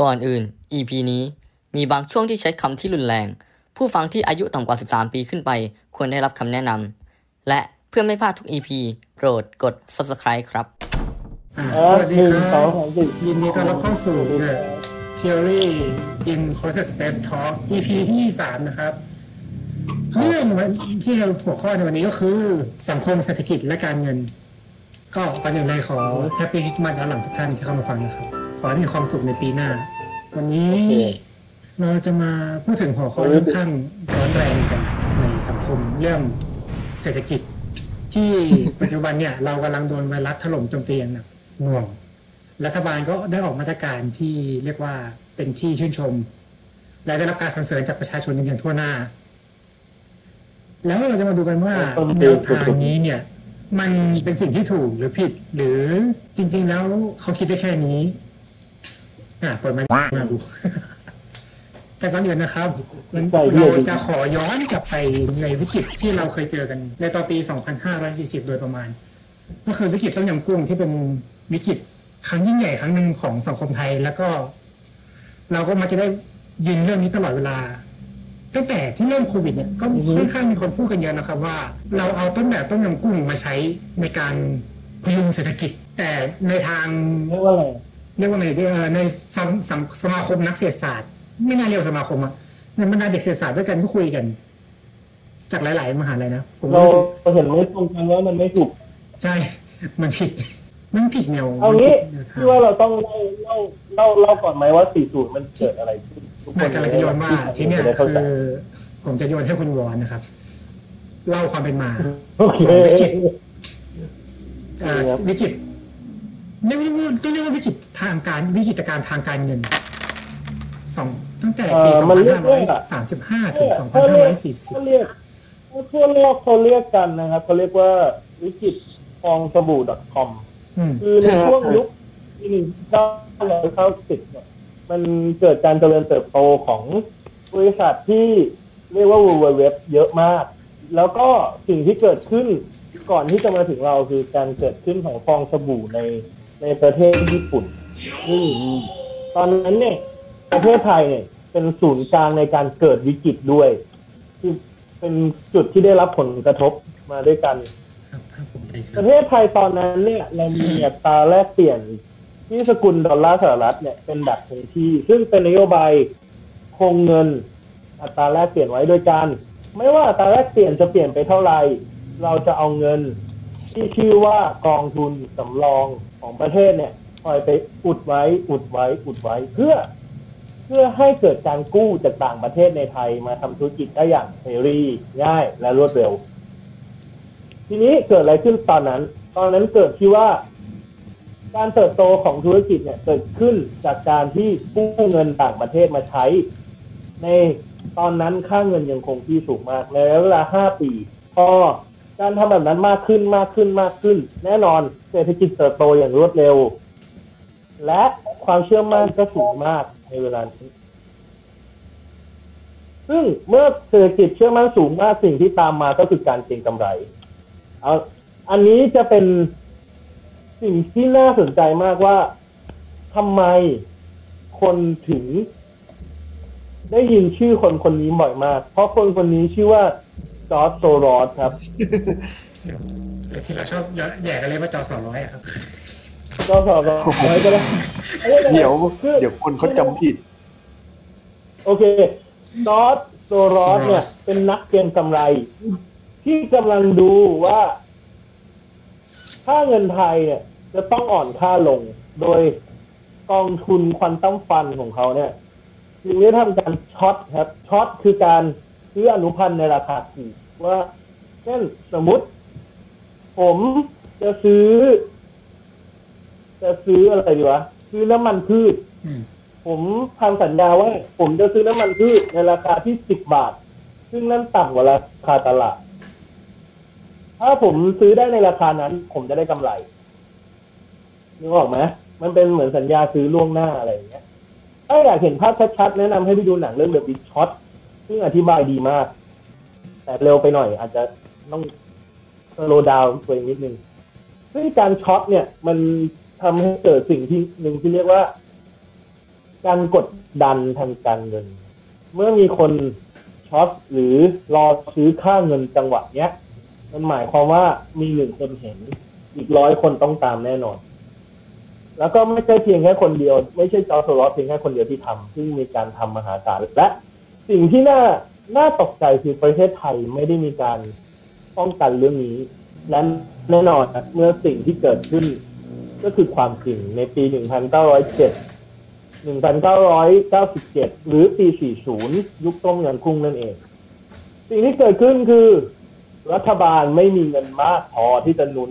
ก่อนอื่น EP นี้มีบางช่วงที่ใช้คำที่รุนแรง ผู้ฟังที่อายุต่ำกว่า 13 ปีขึ้นไป ควรได้รับคำแนะนำ และเพื่อไม่พลาดทุก EP โปรดกด Subscribe ครับ สวัสดีครับยินดีต้อนรับเข้าสู่ The Theory in c o s e Space Talk EP ที่ 3 นะครับ เรื่องที่เราหัวข้อในวันนี้ก็คือ สังคมเศรษฐกิจและการเงิน ก็ก่อนอื่นเลยขอ Happy Christmas ย้อนหลังทุกท่านที่เข้ามาฟังนะครับ อให้มีความสุขในปีหน้า วันนี้เราจะมาพูดถึงหัวข้อค่อนข้างร้อนแรงกันในสังคมเรื่องเศรษฐกิจ ที่ปัจจุบันเนี่ยเรากำลังโดนไวรัสถล่มโจมตีอย่างหนักหน่วง รัฐบาลก็ได้ออกมาตรการที่เรียกว่าเป็นที่ชื่นชม และได้รับการสรรเสริญจากประชาชนอย่างทั่วหน้า แล้วเราจะมาดูกันว่าแนวทางนี้เนี่ย มันเป็นสิ่งที่ถูกหรือผิด หรือจริง ๆ แล้วเขาคิดได้แค่นี้ อะเปิดมันมาดูแต่ก่อนอื่นนะครับเราจะขอย้อนกลับไปในวิกฤตที่เราเคยเจอกัน ในตอนปี 2540 โดยประมาณ ก็คือวิกฤตต้มยำกุ้งที่เป็นวิกฤตครั้งยิ่งใหญ่ครั้งหนึ่งของสังคมไทยแล้วก็ เราก็มักจะได้ยินเรื่องนี้ตลอดเวลา ตั้งแต่ที่เริ่มโควิดเนี่ยก็ค่อนข้างมีคนพูดกันเยอะนะครับว่า เราเอาต้นแบบต้มยำกุ้งมาใช้ในการพยุงเศรษฐกิจ แต่ในทางเรียกว่าอะไร เรียกว่าไงเอ่อในสมสมสมาคมนักเศรษฐศาสตร์ ไม่น่าเรียกว่าสมาคมอะในบรรดาเด็กเศรษฐศาสตร์ด้วยกันก็คุยกัน จากหลาย ๆ มหาลัยนะผมเรารู้สึกเห็นไม่ตรงกันว่ามันไม่ถูก ใช่ มันผิด มันผิดแนวเอางี้มันผิดแนวทางที่ว่าเราต้องเล่าเล่าเล่าเล่าก่อนไหมว่า40มันเกิดอะไรขึ้นทุกคนายนกำลังจะโยนว่าที่เนี่ยจะได้เข้าคืใจอผมจะโยนให้คุณวอนนะครับ เล่าความเป็นมาโอเควิกฤตอ่าครับวิกฤต ไม่ไม่ไม่ต้องเรียกว่าวิกฤตทางการวิกฤตการณ์ทางการเงินสองตั้งแต่ปีเอ่อมันเรียกว่า2535 ถึงถ้าเรียก2540ถ้าเรียกถ้าทั่วโลกเขาเรียกกันนะครับเขาเรียกว่าวิกฤตฟองสบู่ .com อืมคือในช่วงยุคปีหนึ่งเก้าร้อยเก้าสิบเนี่ยมันเกิดการเจริญเติบโตของบริษัทที่เรียกว่า w w w เยอะมาก แล้วก็สิ่งที่เกิดขึ้นก่อนที่จะมาถึงเราคือการเกิดขึ้นของฟองสบู่ใน ในประเทศญี่ปุ่นซึ่งตอนนั้นเนี่ย ประเทศไทยเนี่ยเป็นศูนย์กลางในการเกิดวิกฤตด้วย คือเป็นจุดที่ได้รับผลกระทบมาด้วยกันครับครับผมได้คปรับระเทศไทยตอนนั้นเนี่ยเรามีอัตราแลกเปลี่ยนที่สกุลดอลลาร์สหรัฐเนี่ยเป็นแบบคงที่ ซึ่งเป็นนโยบายคงเงิน อัตราแลกเปลี่ยนไว้โดยการไม่ว่าอัตราแลกเปลี่ยนจะเปลี่ยนไปเท่าไหร่ เราจะเอาเงินที่ชื่อว่ากองทุนสำรอง ของประเทศเนี่ยคอยไปอุดไว้ อุดไว้ อุดไว้เพื่อ เพื่อให้เกิดการกู้จากต่างประเทศในไทยมาทำธุรกิจได้อย่างเสรีง่ายและรวดเร็ว ทีนี้เกิดอะไรขึ้นตอนนั้น ตอนนั้นเกิดที่ว่า การเติบโตของธุรกิจเนี่ยเกิดขึ้นจากการที่กู้เงินต่างประเทศมาใช้ ในตอนนั้นค่าเงินยังคงที่สูงมากในระยะเวลาห้าปี พอ การทำแบบนั้นมากขึ้นมากขึ้นมากขึ้น แน่นอนเศรษฐกิจเติบโตอย่างรวดเร็ว และความเชื่อมั่นก็สูงมากในเวลานี้ซึ่งเมื่อเศรษฐกิจเชื่อมั่นสูงมากสิ่งที่ตามมาก็คือการเก็งกำไรเอาอันนี้จะเป็นสิ่งที่น่าสนใจมากว่าทำไมคนถึง ได้ยินชื่อคนคนนี้บ่อยมาก เพราะคนคนนี้ชื่อว่า จอร์จโซรอสครับที่เราชอบแย่กันเลยว่าจอสองร้อยอะครับจอร์จโซรอสไว้ก็ได้เดี๋ยวเดี๋ยวคนเขาจำผิด โอเคจอร์จโซรอสเนี่ย เป็นนักเก็งกำไร ที่กำลังดูว่าค่าเงินไทยเนี่ย จะต้องอ่อนค่าลง โดยกองทุน Quantum Fund ของเขาเนี่ยจึงได้ทำการ short ครับ short คือการ ซื้ออนุพันธ์ในราคาถูกว่า เช่นสมมติ ผมจะซื้อ จะซื้ออะไรดีวะซื้อน้ำมันพืชอืมผมทำสัญญาว่า ผมจะซื้อน้ำมันพืชในราคาที่สิบบาท ซึ่งนั่นต่ำกว่าราคาตลาด ถ้าผมซื้อได้ในราคานั้น ผมจะได้กำไรนึกออกไหมมันเป็นเหมือนสัญญาซื้อล่วงหน้าอะไรอย่างเงี้ยถ้าอยากเห็นภาพชัดๆ แนะนำให้ไปดูหนังเรื่อง The Big Shot ซึ่งอธิบายดีมาก แต่เร็วไปหน่อย อาจจะต้องสโลดาวตัวเองนิดนึงซึ่งการช็อตเนี่ยมันทำให้เกิดสิ่งที่หนึ่งที่เรียกว่า การกดดันทางการเงิน เมื่อมีคนช็อตหรือรอซื้อค่าเงินจังหวะเนี้ย มันหมายความว่ามีหนึ่งคนเห็น อีกร้อยคนต้องตามแน่นอน แล้วก็ไม่ใช่เพียงแค่คนเดียว ไม่ใช่จอร์จโลอเพียงแค่คนเดียวที่ทำซึ่งมีการทำมหาศาลและ สิ่งที่น่าน่าตกใจคือประเทศไทยไม่ได้มีการป้องกันเรื่องนี้และแน่นอนนะเมื่อสิ่งที่เกิดขึ้น ก็คือความจริงในปี 1907 1997 หรือปี 40 ยุคต้มยำกุ้งนั่นเอง สิ่งที่เกิดขึ้นคือรัฐบาลไม่มีเงินมากพอที่จะหนุน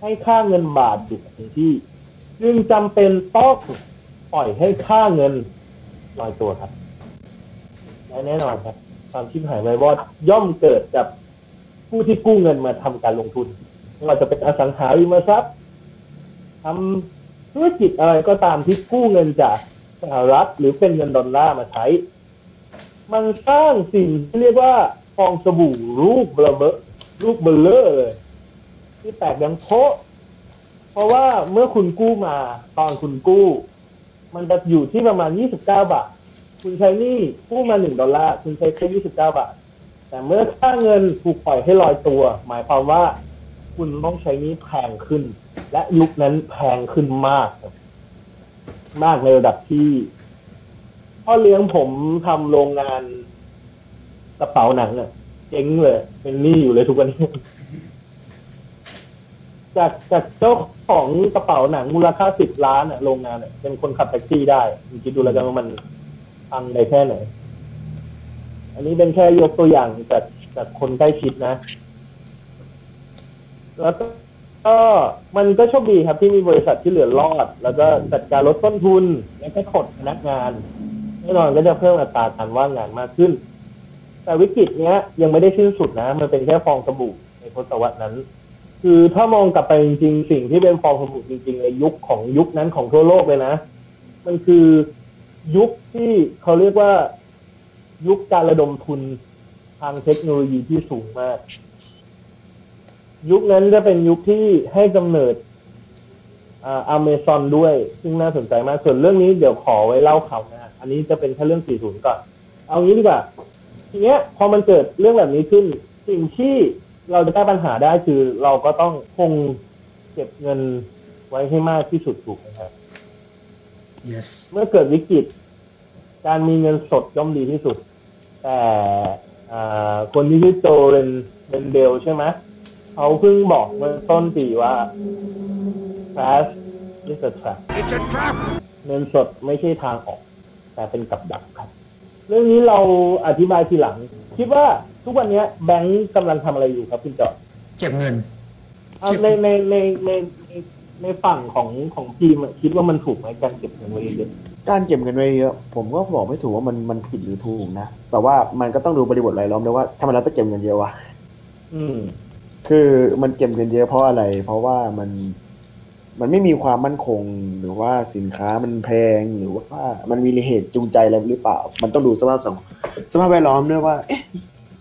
ให้ค่าเงินบาทอยู่กับที่ จึงจำเป็นต้องปล่อยให้ค่าเงินลอยตัวครับ และแน่นอนครับความชิบหายไววอดย่อมเกิดจากผู้ที่กู้เงินมาทำการลงทุนไม่ว่าจะเป็นอสังหาริมทรัพย์ทำธุรกิจอะไรก็ตามที่กู้เงินจากสหรัฐหรือเป็นเงินดอลลาร์มาใช้ มันสร้างสิ่งที่เรียกว่าฟองสบู่รูปเบลอรูปเบลเลอร์เลย ที่แตกดังโพละเพราะว่าเมื่อคุณกู้มาตอนคุณกู้ มันจะอยู่ที่ประมาณ 29 บาท คุณใช้หนี้กู้มา1ดอลลาร์คุณใช้แค่29บเก้าบาท แต่เมื่อค่าเงินถูกปล่อยให้ลอยตัว หมายความว่า คุณต้องใช้หนี้แพงขึ้น และยุคนั้นแพงขึ้นมาก มากในระดับที่พ่อเลี้ยงผมทำโรงงานกระเป๋าหนังอะเจ๊งเลย เป็นหนี้อยู่เลยทุกวันนี้จากจากเจ้าของกระเป๋าหนังมูลค่าสิบล้านอะโรงงานอะเป็นคนขับแท็กซี่ได้คุณคิดดูแล้วกันว่ามัน พังได้แค่ไหน อันนี้เป็นแค่ยกตัวอย่างจากจากคนใกล้ชิดนะ แล้วก็มันก็โชคดีครับที่มีบริษัทที่เหลือรอด แล้วก็จัดการลดต้นทุน แล้วก็กดพนักงานแน่นอนก็จะเพิ่มอัตราการว่างงานมากขึ้น แต่วิกฤตเนี้ย ยังไม่ได้สิ้นสุดนะ มันเป็นแค่ฟองสบู่ในทศวรรษนั้น คือถ้ามองกลับไปจริงๆ สิ่งที่เป็นฟองสบู่จริงๆในยุคของยุคนั้นของทั่วโลกเลยนะ มันคือ ยุคที่เขาเรียกว่ายุคการระดมทุนทางเทคโนโลยีที่สูงมาก ยุคนั้นจะเป็นยุคที่ให้กำเนิดอเมซอนด้วย ซึ่งน่าสนใจมาก ส่วนเรื่องนี้เดี๋ยวขอไว้เล่าข่าวหน้าอันนี้จะเป็นแค่เรื่อง 40 ก่อน เอางี้ดีกว่า ทีเนี้ย พอมันเกิดเรื่องแบบนี้ขึ้น สิ่งที่เราจะแก้ปัญหาได้คือเราก็ต้องคงเก็บเงินไว้ให้มากที่สุดถูกไหมครับ yes เมื่อเกิดวิกฤต การมีเงินสดย่อมดีที่สุด แต่อ่าคนที่ชื่อโจเรนเรนเดลใช่ไหมเขาเพิ่งบอกเมื่อต้นปีว่า cash is a trap เงินสดไม่ใช่ทางออก แต่เป็นกับดักครับ เรื่องนี้เราอธิบายทีหลัง คิดว่าทุกวันนี้แบงก์กำลังทำอะไรอยู่ครับคุณจอดเก็บเงินเอาในในในใน ในในฝั่งของของทีมอะคิดว่ามันถูกไหมการเก็บเงินไว้เยอะการเก็บเงินไว้เยอะ ผมก็บอกไม่ถูกว่ามันมันผิดหรือถูกนะแต่ว่ามันก็ต้องดูบริบทรายล้อมด้วยว่าทำไมเราต้องเก็บเงินเยอะวะอืม คือมันเก็บเงินเยอะเพราะอะไร เพราะว่ามันมันไม่มีความมั่นคงหรือว่าสินค้ามันแพงหรือว่ามันมีเหตุจูงใจอะไรหรือเปล่า มันต้องดูสภาพสังสภาพแวดล้อมด้วยว่า เอ๊ะ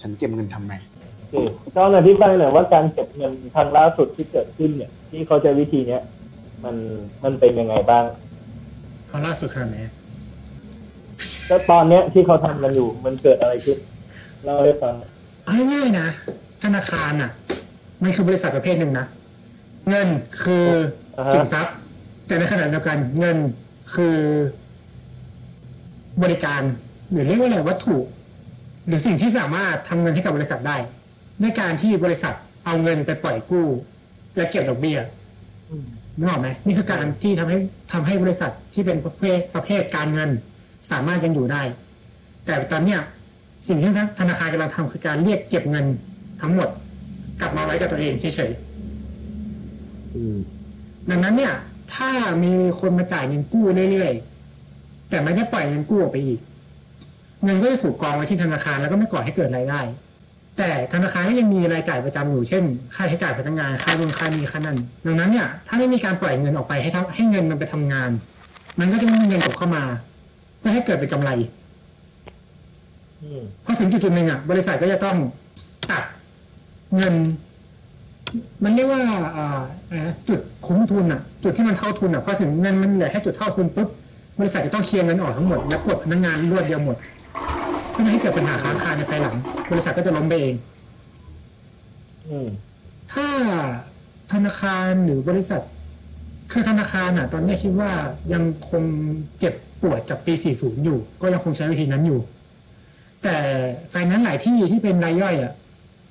ฉันเก็บเงินทำไมโอเคก็อธิบายหน่อยว่าการเก็บเงินครั้งล่าสุดที่เกิดขึ้นเนี่ย ที่เขาใช้วิธีเนี้ยมันมันเป็นยังไงบ้างเอาล่าสุดขนาดไหนแล้วตอนเนี้ยที่เขาทำกันอยู่มันเกิดอะไรขึ้นเล่าให้ฟังเอาง่ายๆนะธนาคารอะ มันคือบริษัทประเภทหนึ่งนะ เงินคืออาฮะ สินทรัพย์ แต่ในขณะเดียวกันเงินคือบริการหรือเรียกว่าอะไรวัตถุ หรือสิ่งที่สามารถทำเงินให้กับบริษัทได้ด้วยการที่บริษัทเอาเงินไปปล่อยกู้ และเก็บดอกเบี้ยนึกออกไหมนี่คือการที่ทำให้ทำให้บริษัทที่เป็นประเภทประเภทการเงิน สามารถยังอยู่ได้ แต่ตอนเนี้ยสิ่งที่ธนาคารกำลังทำคือการเรียกเก็บเงินทั้งหมด กลับมาไว้กับตัวเองเฉยอืมๆดังนั้นเนี่ย ถ้ามีคนมาจ่ายเงินกู้เรื่อยๆแต่ไม่ได้ปล่อยเงินกู้ออกไปอีก เงินก็จะถูกกองไว้ที่ธนาคารแล้วก็ไม่ก่อให้เกิดรายได้ แต่ธนาคารก็ยังมีรายจ่ายประจำอยู่เช่น ค่าใช้จ่ายพนักงานค่านู่นค่านี้ค่านั่นดังนั้นเนี่ยถ้าไม่มีการปล่อยเงินออกไปให้ทำให้เงินมันไปทำงาน มันก็จะไม่มีเงินกลับเข้ามา เพื่อให้เกิดเป็นกำไรอืมพอถึงจุดๆหนึ่งอะบริษัทก็จะต้องตัดเงิน มันเรียกว่าอ่าอะไรนะจุดคุ้มทุนอะ จุดที่มันเท่าทุนอะพอถึงเงินมันเหลือแค่จุดเท่าทุนปุ๊บบริษัทจะต้องเคลียร์เงินออกทั้งหมดและกดพนักงานรวดเดียวหมดเพื่อไม่ให้เกิดปัญหาค้างคาในภายหลัง บริษัทก็จะล้มไปเองอืมถ้าธนาคารหรือบริษัท คือธนาคารอะ ตอนนี้คิดว่ายังคงเจ็บปวดจากปี 40 อยู่ ก็ยังคงใช้วิธีนั้นอยู่ แต่ไฟแนั้นซ์หลายที่ที่เป็นรายย่อยอะ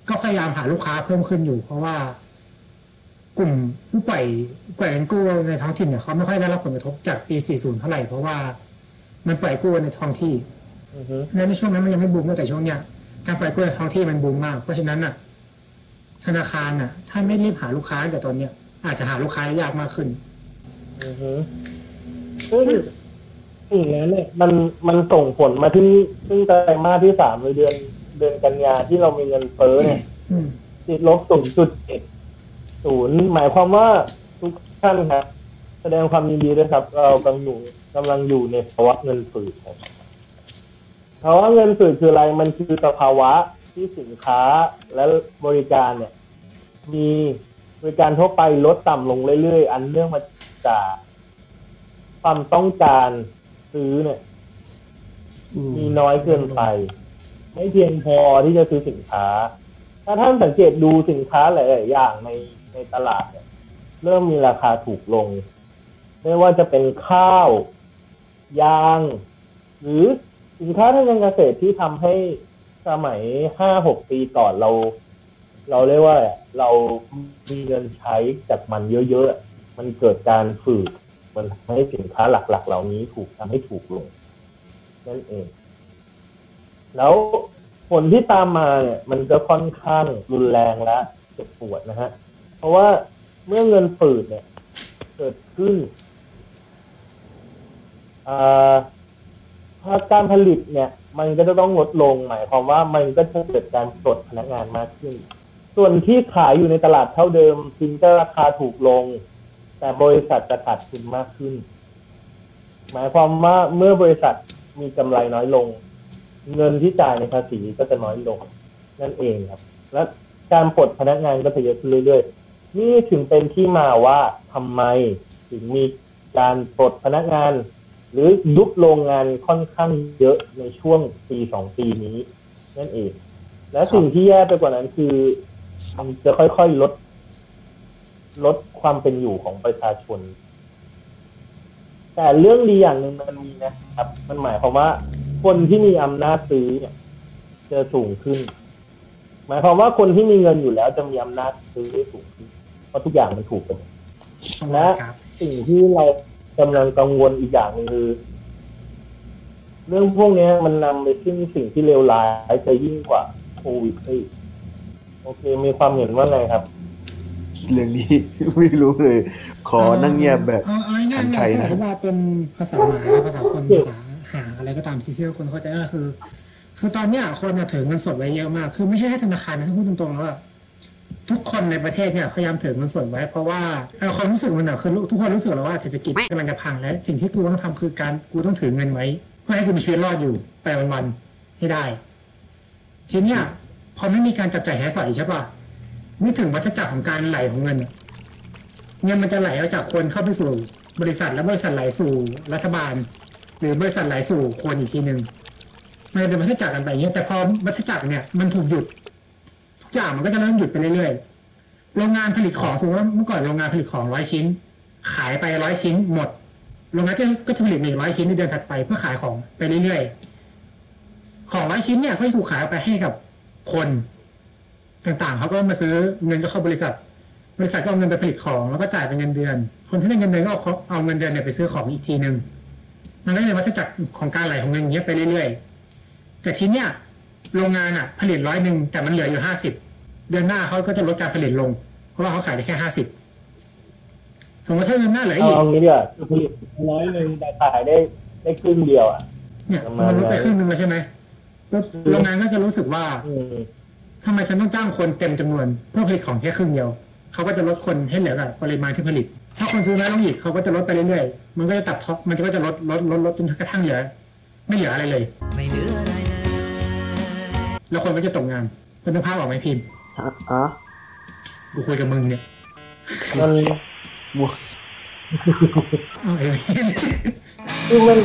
ก็พยายามหาลูกค้าเพิ่มขึ้นอยู่ เพราะว่ากลุ่มผู้ปล่อยปล่อยเงินกู้ในท้องถิ่นเนี่ยเขาไม่ค่อยได้รับผลกระทบจากปี 40 เท่าไหร่เพราะว่ามันปล่อยกู้ในท้องที่อือฮึ แล้วในช่วงนั้นมันยังไม่บูมตั้งแต่ช่วงเนี้ยการปล่อยกู้ในท้องที่มันบูมมาก เพราะฉะนั้นอะ ธนาคารอะ ถ้าไม่รีบหาลูกค้าตั้งแต่ตอนเนี้ยอาจจะหาลูกค้าได้ยากมากขึ้น อือฮึซึ่งสิ่งนั้นเนี่ยมันมันส่งผลมาที่ซึ่งไตรมาสที่สามในเดือนเดือนกันยาที่เรามีเงินเฟ้อเนี่ยอืมติดลบศูนย์จุดเจ็ดศูนย์หมายความว่าทุกท่านครับแสดงความยินดีด้วยครับ เรากำลังอยู่กำลังอยู่ในภาวะเงินฝืดครับ ภาะวะเงินฝืดคืออะไรมันคือสภาวะที่สินค้าและบริการเนี่ย มีบริการทั่วไปลดต่ำลงเรื่อยๆ อันเนื่องมาจากความต้องการซื้อเนี่ยมมีน้อยเกินไป ไม่เพียงพอที่จะซื้อสินค้า ถ้าท่านสังเกตดูสินค้าหลายๆอย่างในในตลาดเนี่ยเริ่มมีราคาถูกลง ไม่ว่าจะเป็นข้าว ยาง หรือ สินค้าทางการเกษตรที่ทำให้สมัยห้าหกปีก่อนเรา เราเรียกว่า เรามีเงินใช้จากมันเยอะๆ มันเกิดการฝืดมันทำให้สินค้าหลักๆ เหล่านี้ถูกทำให้ถูกลงนั่นเอง แล้วผลที่ตามมาเนี่ยมันจะค่อนข้างรุนแรงและเจ็บปวดนะฮะ เพราะว่าเมื่อเงินฝืดเนี่ย เกิดขึ้นอ่า ภาคการผลิตเนี่ย มันก็จะต้องลดลงหมายความว่ามันก็จะเกิดการปลดพนักงานมากขึ้น ส่วนที่ขายอยู่ในตลาดเท่าเดิมสินค้าราคาถูกลง แต่บริษัทจะขาดทุนมากขึ้น หมายความว่าเมื่อบริษัทมีกำไรน้อยลง เงินที่จ่ายในภาษีก็จะน้อยลง นั่นเองครับ และการปลดพนักงานก็จะเยอะขึ้นเรื่อยๆนี่ถึงเป็นที่มาว่าทำไมถึงมีการปลดพนักงาน หรือยุบโรงงานค่อนข้างเยอะในช่วงปีสองปีนี้ นั่นเอง และสิ่งที่แย่ไปกว่านั้นคือมันจะค่อยๆลด ลดความเป็นอยู่ของประชาชน แต่เรื่องดีอย่างหนึ่งมันมีนะครับ มันหมายความว่าคนที่มีอำนาจซื้อเนี่ยจะสูงขึ้น หมายความว่าคนที่มีเงินอยู่แล้วจะมีอำนาจซื้อสูงขึ้น เพราะทุกอย่างมันถูกกันและสิ่งที่เรา กำลังกังวลอีกอย่างหนึงคือ เรื่องพวกเนี้ยมันนำไปซึ่งสิ่งที่เลวร้ายจะยิ่งกว่าโควิดอีกโอเค มีความเห็นว่าไงครับ เรื่องนี้ไม่รู้เลย ขอนั่งเงียบแบบเอาเอาง่ายทันๆใจง่ายๆนะอธิบายเป็นภาษาหมาภาษาคนภาษาหาอะไรก็ตามที่ที่คนเข้าใจก็คือ คือตอนเนี้ยคนน่ะถือเงินสดไว้เยอะมาก คือไม่ใช่แค่ธนาคารนะถ้าพูดตรงๆแล้วอะ ทุกคนในประเทศเนี่ยพยายามถือเงินสดไว้ เพราะว่าเอ่อความรู้สึกมันอะคือทุกคนรู้สึกแล้วว่าเศรษฐกิจกำลังจะพังแล้ว สิ่งที่กูต้องทำคือการกูต้องถือเงินไว้ เพื่อให้กูมีชีวิตรอดอยู่ไปวันๆให้ได้ ทีเนี้ยพอไม่มีการจับจ่ายใช้สอยใช่ป่ะไม่ถึงวัฏจักรของการไหลของเงินอะเงินมันจะไหลออกจากคนเข้าไปสู่บริษัทแล้วบริษัทไหลสู่รัฐบาล หรือบริษัทไหลสู่คนอีกทีหนึ่งมันจะเป็นวัฏจักรกันไปอย่างเงี้ยแต่พอวัฏจักรเนี่ยมันถูกหยุดทุก อย่างมันก็จะเริ่มหยุดไปเรื่อยๆ โรงงานผลิตของสมมติว่าเมื่อก่อนโรงงานผลิตของร้อยชิ้น ขายไปร้อยชิ้นหมด โรงงานก็จะผลิตอีกร้อยชิ้นในเดือนถัดไปเพื่อขายของไปเรื่อยๆ ของร้อยชิ้นเนี่ยก็จะถูกขายไปให้กับคนต่างๆ เขาก็มาซื้อเงินก็เข้าบริษัท บริษัทก็เอาเงินไปผลิตของแล้วก็จ่ายเป็นเงินเดือน คนที่ได้เงินเดือนก็เอาเอาเงินเดือนเนี่ยไปซื้อของอีกทีหนึ่งมันก็เลยวัฏจักรของการไหลของเงินอย่างเงี้ยไปเรื่อยๆ แต่ทีเนี้ยโรงงานอะ ผลิตร้อยหนึ่งแต่มันเหลืออยู่ห้าสิบ เดือนหน้าเขาก็จะลดการผลิตลง เพราะว่าเขาขายได้แค่ห้าสิบสมมติถ้าเดือนหน้าเหลือเอาอีกเอางี้ดีกว่าคือผลิตร้อยหนึ่งแต่ขายได้ได้ครึ่งเดียวอะเนี่ยประมาณมันลดไปนั้นครึ่งหนึ่งแล้วใช่ไหมปุ๊บโรงงานก็จะรู้สึกว่าอืมทำไมฉันต้องจ้างคนเต็มจำนวนเพื่อผลิตของแค่ครึ่งเดียวเขาก็จะลดคนให้เหลือกับปริมาณที่ผลิต ถ้าคนซื้อน้อยลงอีกเขาก็จะลดไปเรื่อยๆ มันก็จะตัดท็อปมันก็จะลดลดลดลดจนกระทั่งเหลือไม่เหลืออะไรเลยแล้วคนก็จะตกงานเป็นภาพออกไหมพิมพ์ อะอะกูคุยกับมึงเนี่ยมันมัวเอาไอ้เหี้ยคือมัน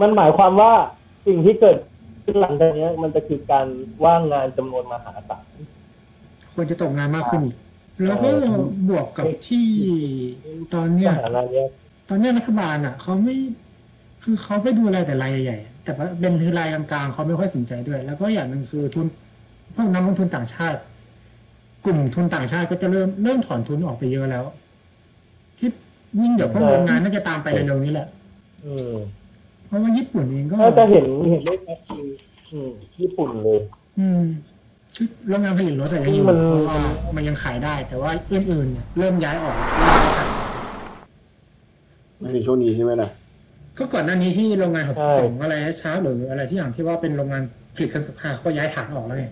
มันหมายความว่าสิ่งที่เกิดขึ้นหลังจากเนี้ยมันจะคือการว่างงานจำนวนมหาศาลควรจะตกงานมากขึ้นอีกแล้วก็บวกกับที่ตอนเนี้ยมหาลัยเนี้ยตอนเนี้ยรัฐบาลอะเขาไม่คือเขาไปดูแลแต่รายใหญ่ๆแต่ว่าเป็นคือรายกลางๆเขาไม่ค่อยสนใจด้วย แล้วก็อย่างหนึ่งคือทุน พวกนักลงทุนต่างชาติ กลุ่มทุนต่างชาติก็จะเริ่มเริ่มถอนทุนออกไปเยอะแล้ว ที่ยิ่งเดี๋ยวพวกโรงงานน่าจะตามไปเร็วๆนี้แหละอืมเพราะว่าญี่ปุ่นเองก็ถ้าจะเห็นเห็นได้ชัดคืออืมญี่ปุ่นเลย อืมคือโรงงานผลิตรถแต่ยังอยู่มันเพราะว่ามันยังขายได้ แต่ว่าอื่นๆเนี่ยเริ่มย้ายออกไม่ถึงช่วงนี้ใช่ไหมล่ะก็ก่อนหน้านี้ที่โรงงานของของอะไรช้าหรืออะไรที่อย่างที่ว่าเป็นโรงงานผลิตเครื่องซักผ้าเขาย้ายฐานออกแล้วไง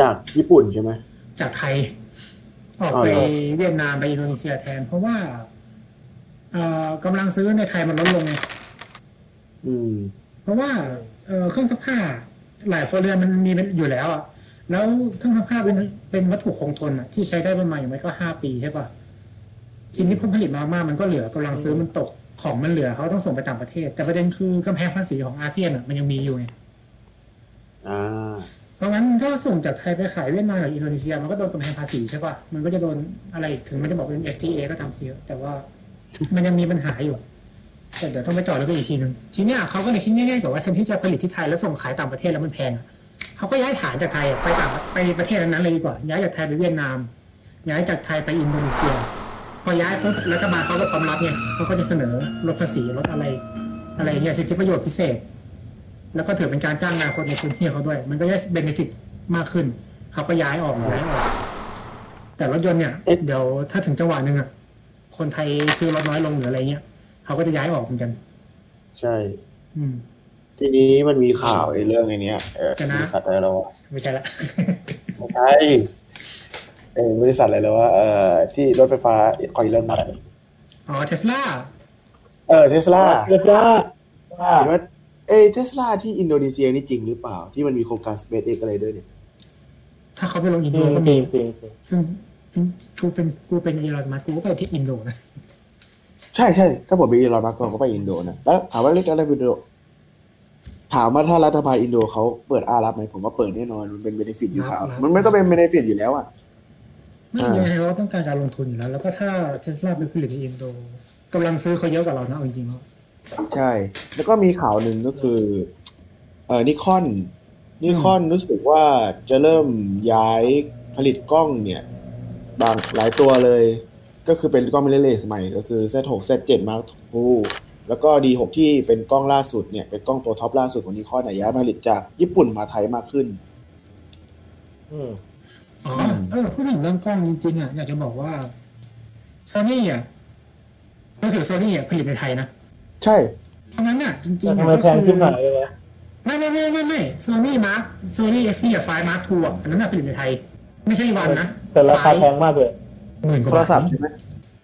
จากญี่ปุ่นใช่ไหมจากไทย ออกอ๋อไปเหรอเวียดนามไปอินโดนีเซียแทน เพราะว่าเอ่อกำลังซื้อในไทยมันลดลงไงอืมเพราะว่าเอ่อเครื่องซักผ้า หลายครัวเรือนมันมีอยู่แล้วอะแล้วเครื่องซักผ้าเป็นเป็นวัตถุคงทนอะที่ใช้ได้ประมาณอย่างไรก็ห้าปีใช่ป่ะทีนี้พอผลิตมามากๆมันก็เหลือกำลังซื้อมันตกของมันเหลือเขาต้องส่งไปต่างประเทศ แต่ประเด็นคือกำแพงภาษีของอาเซียนอะมันยังมีอยู่ไงอ่า เพราะงั้นถ้าส่งจากไทยไปขายเวียดนามกับอินโดนีเซีย มันก็โดนกำแพงภาษีใช่ป่ะ มันก็จะโดนอะไรถึงมันจะบอกเป็น FTA ก็ตามทีแต่ว่ามันยังมีปัญหาอยู่ แต่เดี๋ยวต้องไปเจอดแล้วก็อีกทีหนึ่งทีเนี้ยเขาก็เลยคิดง่ายๆกับว่าแทนที่จะผลิตที่ไทยแล้วส่งขายต่างประเทศแล้วมันแพงเขาก็ย้ายฐานจากไทยไปต่างไปประเทศนั้นเลยดีกว่า ย้ายจากไทยไปเวียดนาม ย้ายจากไทยไปอินโดนีเซีย พอย้ายปุ๊บรัฐบาลเขาก็พร้อมรับไงเขาก็จะเสนอลดภาษีลดอะไร อะไรเงี้ยสิทธิประโยชน์พิเศษ แล้วก็ถือเป็นการจ้างงานคนในพื้นที่เขาด้วย มันก็ได้เบนฟิตมากขึ้น เขาก็ย้ายออกย้ายออก แต่รถยนต์เนี่ยเอ๊ะเดี๋ยวถ้าถึงจังหวะหนึ่งอะ คนไทยซื้อรถน้อยลงหรืออะไรเงี้ย เขาก็จะย้ายออกเหมือนกัน ใช่ อืมทีนี้มันมีข่าวไอ้เรื่องไอ้เนี้ยเออจะนะบริษัทอะไรแล้ววะไม่ใช่ละไม่ใช่เออบริษัทอะไรแล้ววะเออที่รถไฟฟ้าคอยเลนมัสอ๋อเทสลาเออเทสลาเทสลาว่าเห็นว่า เอเทสลาที่อินโดนีเซียนี่จริงหรือเปล่า ที่มันมีโครงการ SpaceX อะไรด้วยเนี่ย ถ้าเขาไปลงอินจโดริงก็จมีริงจริงจริงซึ่งซึ่งกูเป็นกูเป็นอีลอนมัสก์กูก็ไปที่อินโดนะ ใช่ใช่ถ้าผมไปอีลอนมัสก์ก็ไปอินโดนะแล้วถามว่าเล็กอะไรอินโดถามว่าถ้ารัฐบาลอินโดเขาเปิดอ้ารับไหมผมว่าเปิดแน่นอนมันเป็น benefit อยู่แล้วมันไม่ต้องเป็น benefit อยู่แล้วอะไม่อ่ายังไงเขาต้องการการลงทุนอยู่แล้ว แล้วก็ถ้าเทสลาไปผลิตในอินโดกำลังซื้อเขาเยอะกว่าเรานะเอาจริงๆแล้ว ใช่ แล้วก็มีข่าวหนึ่งก็คือ เออนิคอนนิคอนรู้สึกว่าจะเริ่มย้ายผลิตกล้องเนี่ย บางหลายตัวเลย ก็คือเป็นกล้อง mirrorless ใหม่ก็คือ Z6 Z7 Mark II แล้วก็ D6 ที่เป็นกล้องล่าสุดเนี่ย เป็นกล้องตัวท็อปล่าสุดของนิคอนย้ายผลิตจากญี่ปุ่นมาไทยมากขึ้นอืมอ๋อเออพูดถึงเรื่องกล้องจริงๆอะอยากจะบอกว่าโซนี่อะรู้สึกโซนี่อะผลิตในไทยนะ ใช่เพราะงั้นอะจริงแต่ๆทำอะไมก็แพงคือขึ้นหน่อยเลยวะไม่ไม่ไม่ไม่ไม่โซนี่มาร์คโซนี่เอสพีไฟมาร์คทูอะอันนั้นน่ะผลิตในไทย ไม่ใช่วันนะแต่ราคาแพงมากเลยหมื่นกโทว่ารบาศัทพท์ใช่ไหม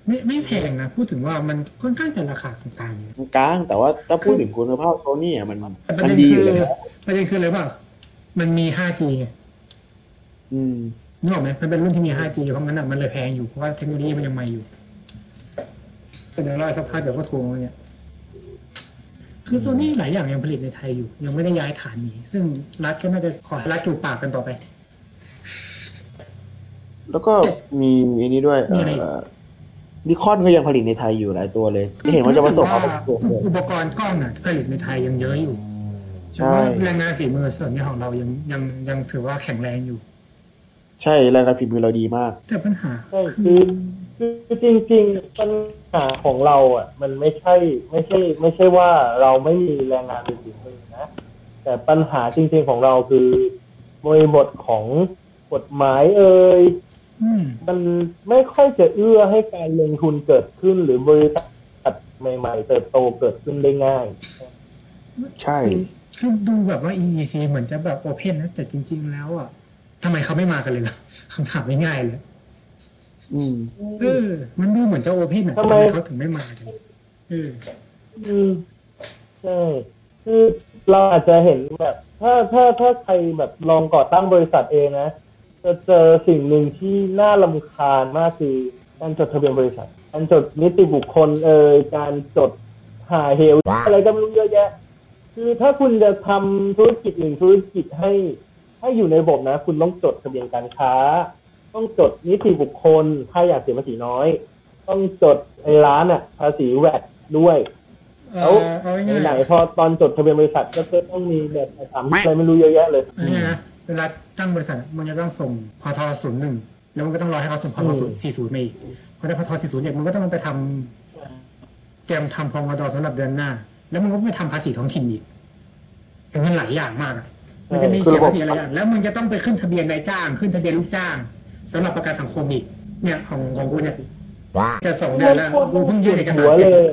ไม่ไม่แพงนะ พูดถึงว่ามันค่อนข้างจะราคากลางๆอยู่มันกลาง แต่ว่าถ้าพูดถึงคุณภาพโซนี่อะมันแต่ประมันเด็นดีอคืยู่อแล้วประเด็นคืออะไรป่ะมันมี 5G ไงอืม นึกออกไหมมันเป็นรุ่นที่มี 5G เพราะงั้นอะมันเลยแพงอยู่เพราะว่าเทคโนโลยีมันยังใหม่อยู่แต่เดี๋ยวรอสักพักเดี๋ยวก็ทวงแล้วเนี่ย คือโซนี่หลายอย่างยังผลิตในไทยอยู่ ยังไม่ได้ย้ายฐานหนีซึ่งรัฐก็น่าจะขอให้รัฐจูบปากกันต่อไป แล้วก็มีอันนี้ด้วยมีอะไรเอ่อนิคอนก็ยังผลิตในไทยอยู่หลายตัวเลยไม่เห็นว่าจะมาส่งเอารู้ไปสึกตัวว่าอุปกรณ์กล้องอะผลิตในไทยยังเยอะอยู่ใช่แต่ว่าแรงงานฝีมือส่วนนี้ของเรายังยังยังถือว่าแข็งแรงอยู่ ใช่รายการฝีมือเราดีมาก แต่ปัญหาใช่คืคืออคือจริงๆปัญหาของเราอะ มันไม่ใช่ ไม่ใช่ ไม่ใช่ว่าเราไม่มีแรงงานฝีมือนะ แต่ปัญหาจริงๆของเราคือบริบทของกฎหมายเอ่ยอืมมันไม่ค่อยจะเอื้อให้การลงทุนเกิดขึ้นหรือบริษัทใหม่ ๆ เติบโตเกิดขึ้นได้ง่าย ใช่คือดูแบบว่า EEC เหมือนจะแบบโอเพนนะ แต่จริง ๆ แล้วอะทำไมเขาไม่มากันเลยล่ะคำถามง่ายๆเลย อืมเออ มันดูเหมือนจะโอเพนอะทำไมเขาถึงไม่มากันเอออืมใช่คือเราอาจจะเห็นแบบ ถ้าถ้าถ้าใครแบบลองก่อตั้งบริษัทเองนะจะเจอสิ่งหนึ่งที่น่าลำคาญมากคือการจดทะเบียนบริษัท การจดนิติบุคคลเอ่ยการจดหาเหวอะไรก็ไม่รู้เยอะแยะ คือถ้าคุณจะทำธุรกิจหนึ่งธุรกิจให้ให้อยู่ในระบบนะ คุณต้องจดทะเบียนการค้า ต้องจดนิติบุคคลถ้าอยากเสียภาษีน้อย ต้องจดไอ้ร้านอะ ภาษีแวดด้วยเออเอาง่ายๆไหนๆพอตอนจดทะเบียนบริษัทก็จะต้องมีแบบสามอะไรไม่รู้เยอะแยะเลยอันนี้นะเวลาตั้งบริษัทมันจะต้องส่งพทศูนย์หนึ่งแล้วมันก็ต้องรอให้เขาส่งพทศูนย์สี่ศูนย์มาอีกพอได้พทสี่ศูนย์เนี่ยมันก็ต้องไปทำเตรียมทำพงดสำหรับเดือนหน้า แล้วมันก็ไปทำภาษีท้องถิ่นอีกอย่างมันหลายอย่างมากอะมันจะมีเสียภาษีอะไรอย่างแล้วมันจะต้องไปขึ้นทะเบียนนายจ้าง ขึ้นทะเบียนลูกจ้าง สำหรับประกันสังคมอีก เนี่ยของของกูเนี่ยจะส่งเดือนแล้วกูเพิ่งยื่นเอกสารหัวเสร็จเลย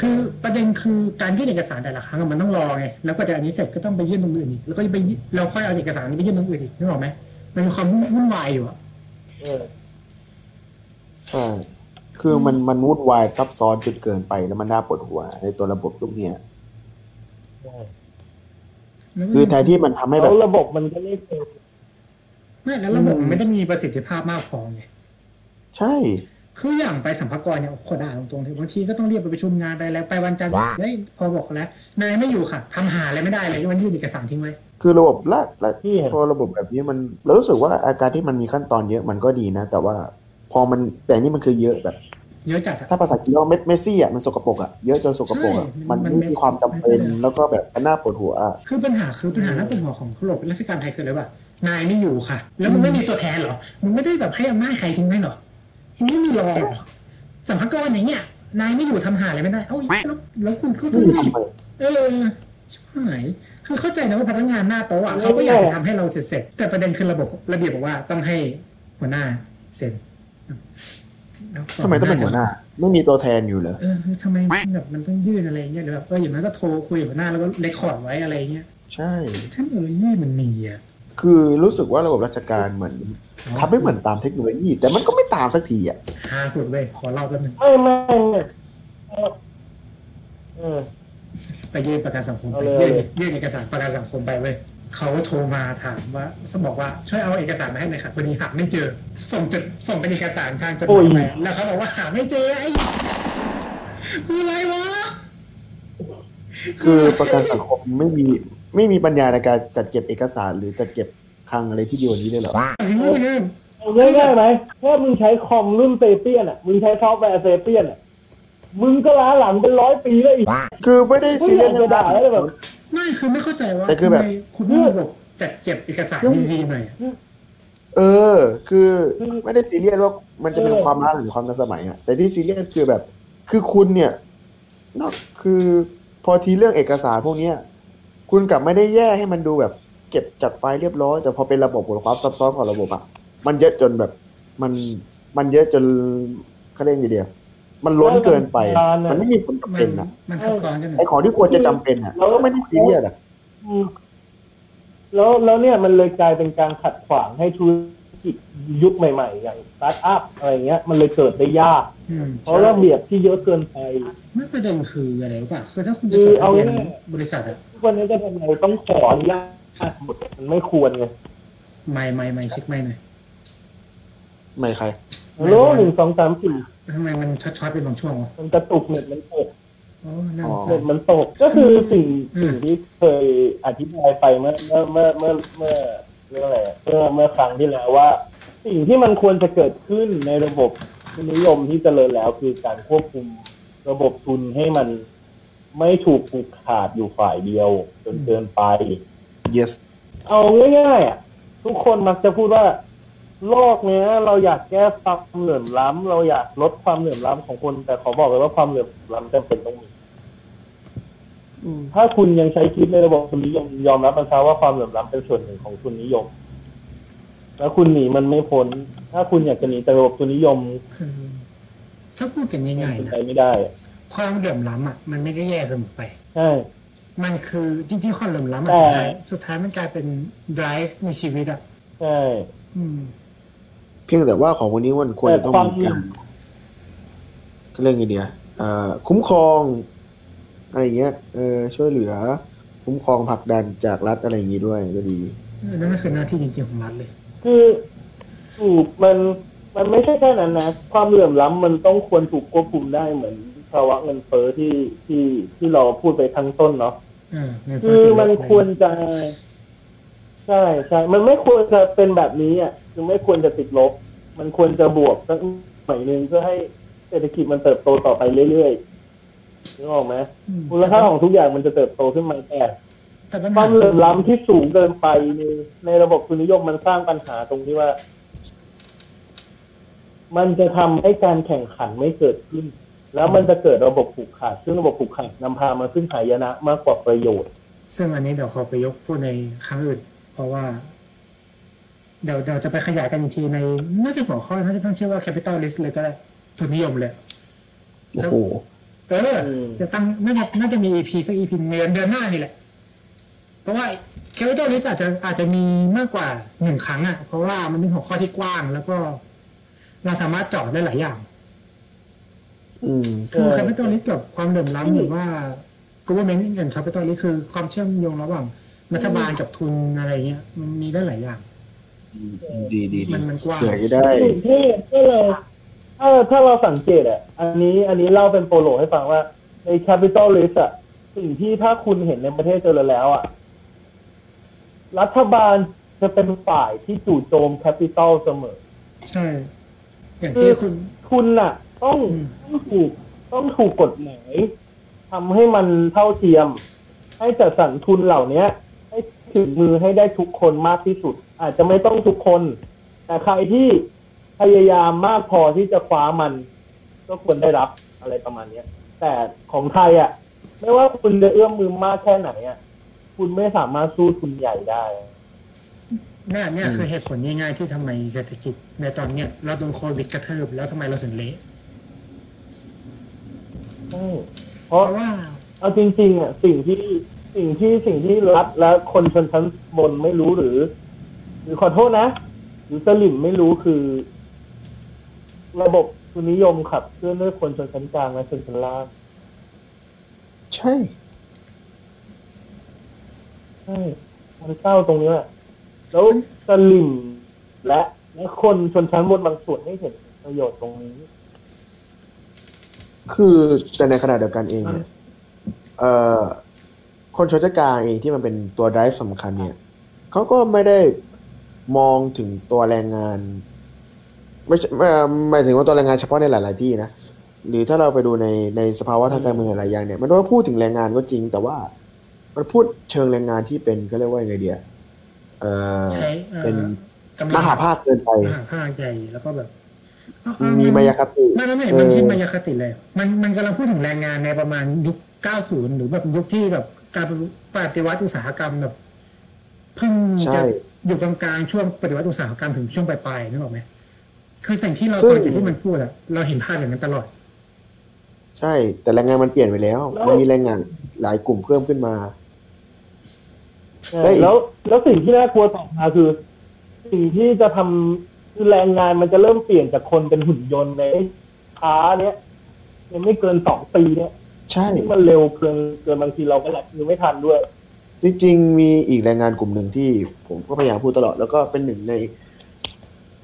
คือประเด็นคือการยื่นเอกสารแต่ละครั้งอะมันต้องรอไงแล้วก็จะอันนี้เสร็จก็ต้องไปยื่นตรงอื่นอีกแล้วก็ไปยื่นเราค่อยเอาเอกสารนี้ไปยื่นตรงอื่นอีกนึกออกไหมมันมีความวุ่นวายอยู่อะเออใช่คือมันมันวุ่นวายซับซ้อนจนเกินไปแล้วมันน่าปวดหัวในตัวระบบตรงเนี้ยใช่คือแทนที่มันทำให้แบแล้บวระบบมันก็ไม่เป็น ไม่แล้วระบบมันไม่ได้มีประสิทธิภาพมากพอไงใช่ คืออย่างไปสัมภากระเนี่ยโคด่าตรงๆเลยบางทีก็ต้องเรียกไปประชุมงานไปแล้วไปวันจันทร์เฮ้ยพอบอกแล้วนายไม่อยู่ค่ะทำหาอะไรไม่ได้เลยมันยื่นเอกสารทิ้งไว้คือระบบละละที่เห็นพอระบบแบบนี้มันเรารู้สึกว่าอาการที่มันมีขั้นตอนเยอะมันก็ดีนะ แต่ว่าพอมันแต่นี่มันคือเยอะแบบเยอะจัดอะถ้าภาษาจีนเรียกว่าเมเมสซี่อะมันสกปรกอะเยอะจนสกปรกอะใช่มันมันไม่มีความจำเป็นไม่เป็นไรแล้วก็แบบมันน่าปวดหัวอะคือปัญหาคือปัญหาหน้าเป็นหัวของระบบราชการไทยคืออะไรวะ นายไม่อยู่ค่ะ แล้วมึงไม่มีตัวแทนเหรอมึงไม่ได้แบบให้อำนาจใครทิ้งไว้เหรอมึงไม่มีรองเหรอสัมภากระอย่างเงี้ยนายไม่อยู่ทำหาอะไรไม่ได้ เอ้าแล้วแล้วคุณก็ไม่คือมีทำไมเออชิบหายคือเข้าใจนะว่าพนักงานหน้าโต๊ะอะเขาก็อยากจะทำให้เราเสร็จๆแต่ประเด็นคือระบบระเบียบบอกว่าต้องให้หัวหน้าเซ็นแล้วก่ทำไมต้องเป็นหัวหน้า ไม่มีตัวแทนอยู่เหรอเออทำไมแบบมันต้องยื่นอะไรเงี้ยหรือแบบเอออย่างนั้นก็โทรคุยกับหัวหน้าแล้วก็เรคคอร์ดไว้อะไรเงี้ย ใช่เทคโนโลยีมันมีอะ คือรู้สึกว่าระบบราชการเหมือนทำไม่เหมือนตามเทคโนโลยี แต่มันก็ไม่ตามสักทีอะฮาสุดเว้ยขอเล่าแป๊บนึงไม่ไม่ไม่เออไปยื่นประกันสังคมไปเอาเลยยื่นยื่นเอกสารประกันสังคมไปเว้ยเขาโทรมาถามว่าสบอกว่าช่วยเอาเอกสารมาให้หน่อยครับวันนี้หาไม่เจอ ส่งจดส่งเป็นเอกสารทางจดหมายไปแล้วเขาบอกว่าหาไม่เจอไอ้คืออะไรวะคือประกันสังคมไม่มี ไม่มีปัญญาในการจัดเก็บเอกสารหรือจัดเก็บคลังอะไรที่ดีกว่านี้เลยเหรออย่างนี้เลยเอาง่ายๆไหมแค่มึงใช้คอมรุ่นเซเปียนอะ มึงใช้ซอฟต์แวร์เซเปียนอะ มึงก็ล้าหลังเป็นร้อยปีแล้วอีก คือไม่ได้ไม่ซีอเรียยาสกเรื่จะองด่านั้นเลยแบบไม่คือไม่เข้าใจว่าแต่คือแบบ ทำไมคุณไม่ระบบจัดเก็บเอกสารดีๆหน่อยเออ คือไม่ได้ซีเรียสว่ามันจะเป็นความล้าหรือความทันสมัยอะแต่ที่ซีเรียสคือแบบ คือคุณเนี่ยนอกคือพอทีเรื่องเอกสารพวกเนี้ย คุณกลับไม่ได้แย่ให้มันดูแบบเก็บจัดไฟล์เรียบร้อย แต่พอเป็นระบบความซับซ้อนของระบบอะมันเยอะจนแบบ มันมันเยอะจนเขาเรียกยังไงเดียวมันล้นเกินไปอะมันไม่มีผลจำมัเป็นนอะมันทับซ้อนกันหน่ไออยของที่ควรจะจำเป็นอะก็ไม่ได้ซีเรียสอะอืมแล้วแล้วเนี่ยมันเลยกลายเป็นการขัดขวางให้ธุรกิจ ยุคใหม่ๆ อย่างสตาร์ทอัพอะไรเงี้ย มันเลยเกิดได้ยาก อืมเพราะระเบียบที่เยอะเกินไป ไม่ประเด็นคืออะไรรู้ป่ะคือถ้าคุณจะคือจดทะเบียนเอาง่าย บริษัทอะทุกวันนี้จะทำอะไรต้องขออนุญาตหมดมันไม่ควรไงไม่ไม่ไม่เช็คไม่หน่อยไม่ใคร โลหนึ่งสองสามสี่ทำไมมันช็อตๆเป็นบางช่วงวะมันกระตุกเน็ตมันตกโอ้น่าสงเน็สารตมันตก ก็คือสิ่งอืม สิ่งที่เคยอธิบายไปเมื่อเมื่อเมื่อเมื่อเมื่อ เรื่องอะไรอะเมื่อเมื่อครั้งที่แล้วว่า สิ่งที่มันควรจะเกิดขึ้นในระบบทุนนิยมที่เจริญแล้ว คือการควบคุมระบบทุนให้มันไม่ถูกผูกขาดอยู่ฝ่ายเดียวจนเกินไป yes เอาง่ายๆอะทุกคนมักจะพูดว่า โลกเนี้ย เราอยากแก้ความเหลื่อมล้ำเราอยากลดความเหลื่อมล้ำของคน แต่ขอบอกเลยว่าความเหลื่อมล้ำจำเป็นต้องมีอืม ถ้าคุณยังใช้คิดในระบบทุนนิยม ยอมรับมันซะว่าความเหลื่อมล้ำเป็นส่วนหนึ่งของทุนนิยม แล้วคุณหนีมันไม่พ้น ถ้าคุณอยากจะหนีจากระบบทุนนิยมคือถ้าพูดกันง่ายเป็นๆไปนะไม่ได้อะความเหลื่อมล้ำอะมันไม่ได้แย่เสมอไปใช่มันคือจริงๆความเหลื่อมล้ำอะแต่สุดท้ายสุดท้ายมันกลายเป็น drive ในชีวิตอะใช่อืมเพียงแต่ว่าของวันนี้มันควรจะต้องแต่ความมีการเขาเรื่องไงเดียอ่าคุ้มครอง อะไรอย่างเงี้ยเออช่วยเหลือ คุ้มครองผลักดันจากรัฐอะไรอย่างงี้ด้วยก็ดีนั่นก็คือหน้าที่จริงๆของรัฐเลย คือถูกมันมันไม่ใช่แค่นั้นนะ ความเหลื่อมล้ำมันต้องควรถูกควบคุมได้เหมือนภาวะเงินเฟ้อที่ที่ที่เราพูดไปทั้งต้นเนาะเออเงินคืเฟ้อติดลบมันควรจะ ใช่ใช่มันไม่ควรจะเป็นแบบนี้อะคือไม่ควรจะติดลบ มันควรจะบวกสักหน่อยหนึ่งเพื่อให้เศรษฐกิจมันเติบโตต่อไปเรื่อยๆ นึกออกไหมอืมมูลค่าของทุกอย่างมันจะเติบโตขึ้นมาแต่แต่ปัญคหาวามเหลื่อมล้ำที่สูงเกินไปในในระบบทุนนิยมมันสร้างปัญหาตรงที่ว่า มันจะทำให้การแข่งขันไม่เกิดขึ้น แล้วมันจะเกิดระบบผูกขาด ซึ่งระบบผูกขาดนำพามาซึ่งหายนะมากกว่าประโยชน์ ซึ่งอันนี้เดี๋ยวขอไปยกพูดในครั้งอื่น เพราะว่า เดี๋ยวเดี๋ยวจะไปขยายกันอีกทีในน่าจะหัวข้อน่าจะต้องชื่อว่า capital list เลยก็ได้ทุนนิยมเลยโอ้โห เอออืมจะตั้งน่าจะน่าจะมี EP สัก EP เดือนเดือนหน้านี่แหละ เพราะว่า capital list อาจจะอาจจะมีมากกว่าหนึ่งครั้งอะ เพราะว่ามันเป็นหัวข้อที่กว้างแล้วก็ เราสามารถเจาะได้หลายอย่าง อืมคือเออ capital list กับความเหลื่อมล้ำหรือว่า government and capital list คือความเชื่อมโยงระหว่างรัฐบาลกับทุนอะไรเงี้ย มันมีได้หลายอย่าง ดีดีดีมันมันกว้างเผื่อจะได้สิ่งที่ที่เรา ถ้าถ้าเราสังเกตอะ อันนี้อันนี้เล่าเป็นโปรโลให้ฟังว่า ใน capital list อะ สิ่งที่ถ้าคุณเห็นในประเทศเจริญแล้วอะ รัฐบาลจะเป็นฝ่ายที่จู่โจม capital เสมอ ใช่ อย่างที่คุณคุณน่ะ ต้องอืมต้องถูกต้องถูกกฎหมายทำให้มันเท่าเทียม ให้จัดสรรทุนเหล่านี้ให้ถึงมือให้ได้ทุกคนมากที่สุด อาจจะไม่ต้องทุกคน แต่ใครที่ พยายามมากพอที่จะคว้ามันก็ควรได้รับอะไรประมาณเนี้ย แต่ของไทยอะ ไม่ว่าคุณจะเอื้อมมือมากแค่ไหนอะคุณไม่สามารถสู้ทุนใหญ่ได้เนี่ยเนี่ยคือเหตุผลง่ายๆที่ทำไมเศรษฐกิจ ในตอนเนี้ยเราโดนโควิดกระเทิบแล้วทำไมเราถึงเละใช่เพเพราะราะว่าเอาจริงๆอะสิ่งที่สิ่งที่สิ่งที่รัฐและคนชนชั้นบนไม่รู้หรือ หรือขอโทษนะ หรือสลิมไม่รู้คือ ระบบทุนนิยมขับเคลื่อนด้วยคนชนชั้นกลางและชนชั้นล่างใช่ใช่มันเศร้าตรงเนี้ยแล้วสลิมและและคนชนชั้นบนบางส่วนไม่เห็นประโยชน์ตรงนี้ คือแต่ในขณะเดียวกันเองเนี่ยเอ่อคนชนชั้นกลางเองที่มันเป็นตัว drive สำคัญเนี่ยเขาก็ไม่ได้มองถึงตัวแรงงาน ไม่ใช่ไม่หมายถึงว่าตัวแรงงานเฉพาะในหลาย ๆ ที่นะหรือถ้าเราไปดูในในสภาวะทางการเมืองหลายๆอย่างเนี่ยมันก็พูดถึงแรงงานก็จริง แต่ว่ามันพูดเชิงแรงงานที่เป็นก็เรียกว่ายังไงเดียเอ่อใช้เอ่อเป็นกำลังมหาภาคเกินไปมหาภาคใหญ่แล้วก็แบบเอเออมีมายาคติไม่ไม่ไม่เออมันที่มายาคติเลย มันมันกำลังพูดถึงแรงงานในประมาณยุค 90 หรือแบบยุคที่แบบการปฏิวัติอุตสาหกรรมแบบเพิ่งจะอยู่กลางๆช่วงปฏิวัติอุตสาหกรรมถึงช่วงปลายๆนึกออกไหม คือสิ่งที่เราฟังจากที่มันพูดอะเราเห็นภาพอย่างนั้นตลอด ใช่ แต่แรงงานมันเปลี่ยนไปแล้วแล้วมันมีแรงงานหลายกลุ่มเพิ่มขึ้นมาได้อีกแล้วแล้วสิ่งที่น่ากลัวต่อมาคือ สิ่งที่จะทำคือแรงงานมันจะเริ่มเปลี่ยนจากคนเป็นหุ่นยนต์ในค้าเนี้ยยังไม่เกินสองปีเนี้ยใช่ที่มันเร็วเกินเกินบางทีเราก็รับมือไม่ทันด้วย จริงๆมีอีกแรงงานกลุ่มหนึ่งที่ผมก็พยายามพูดตลอด แล้วก็เป็นหนึ่งใน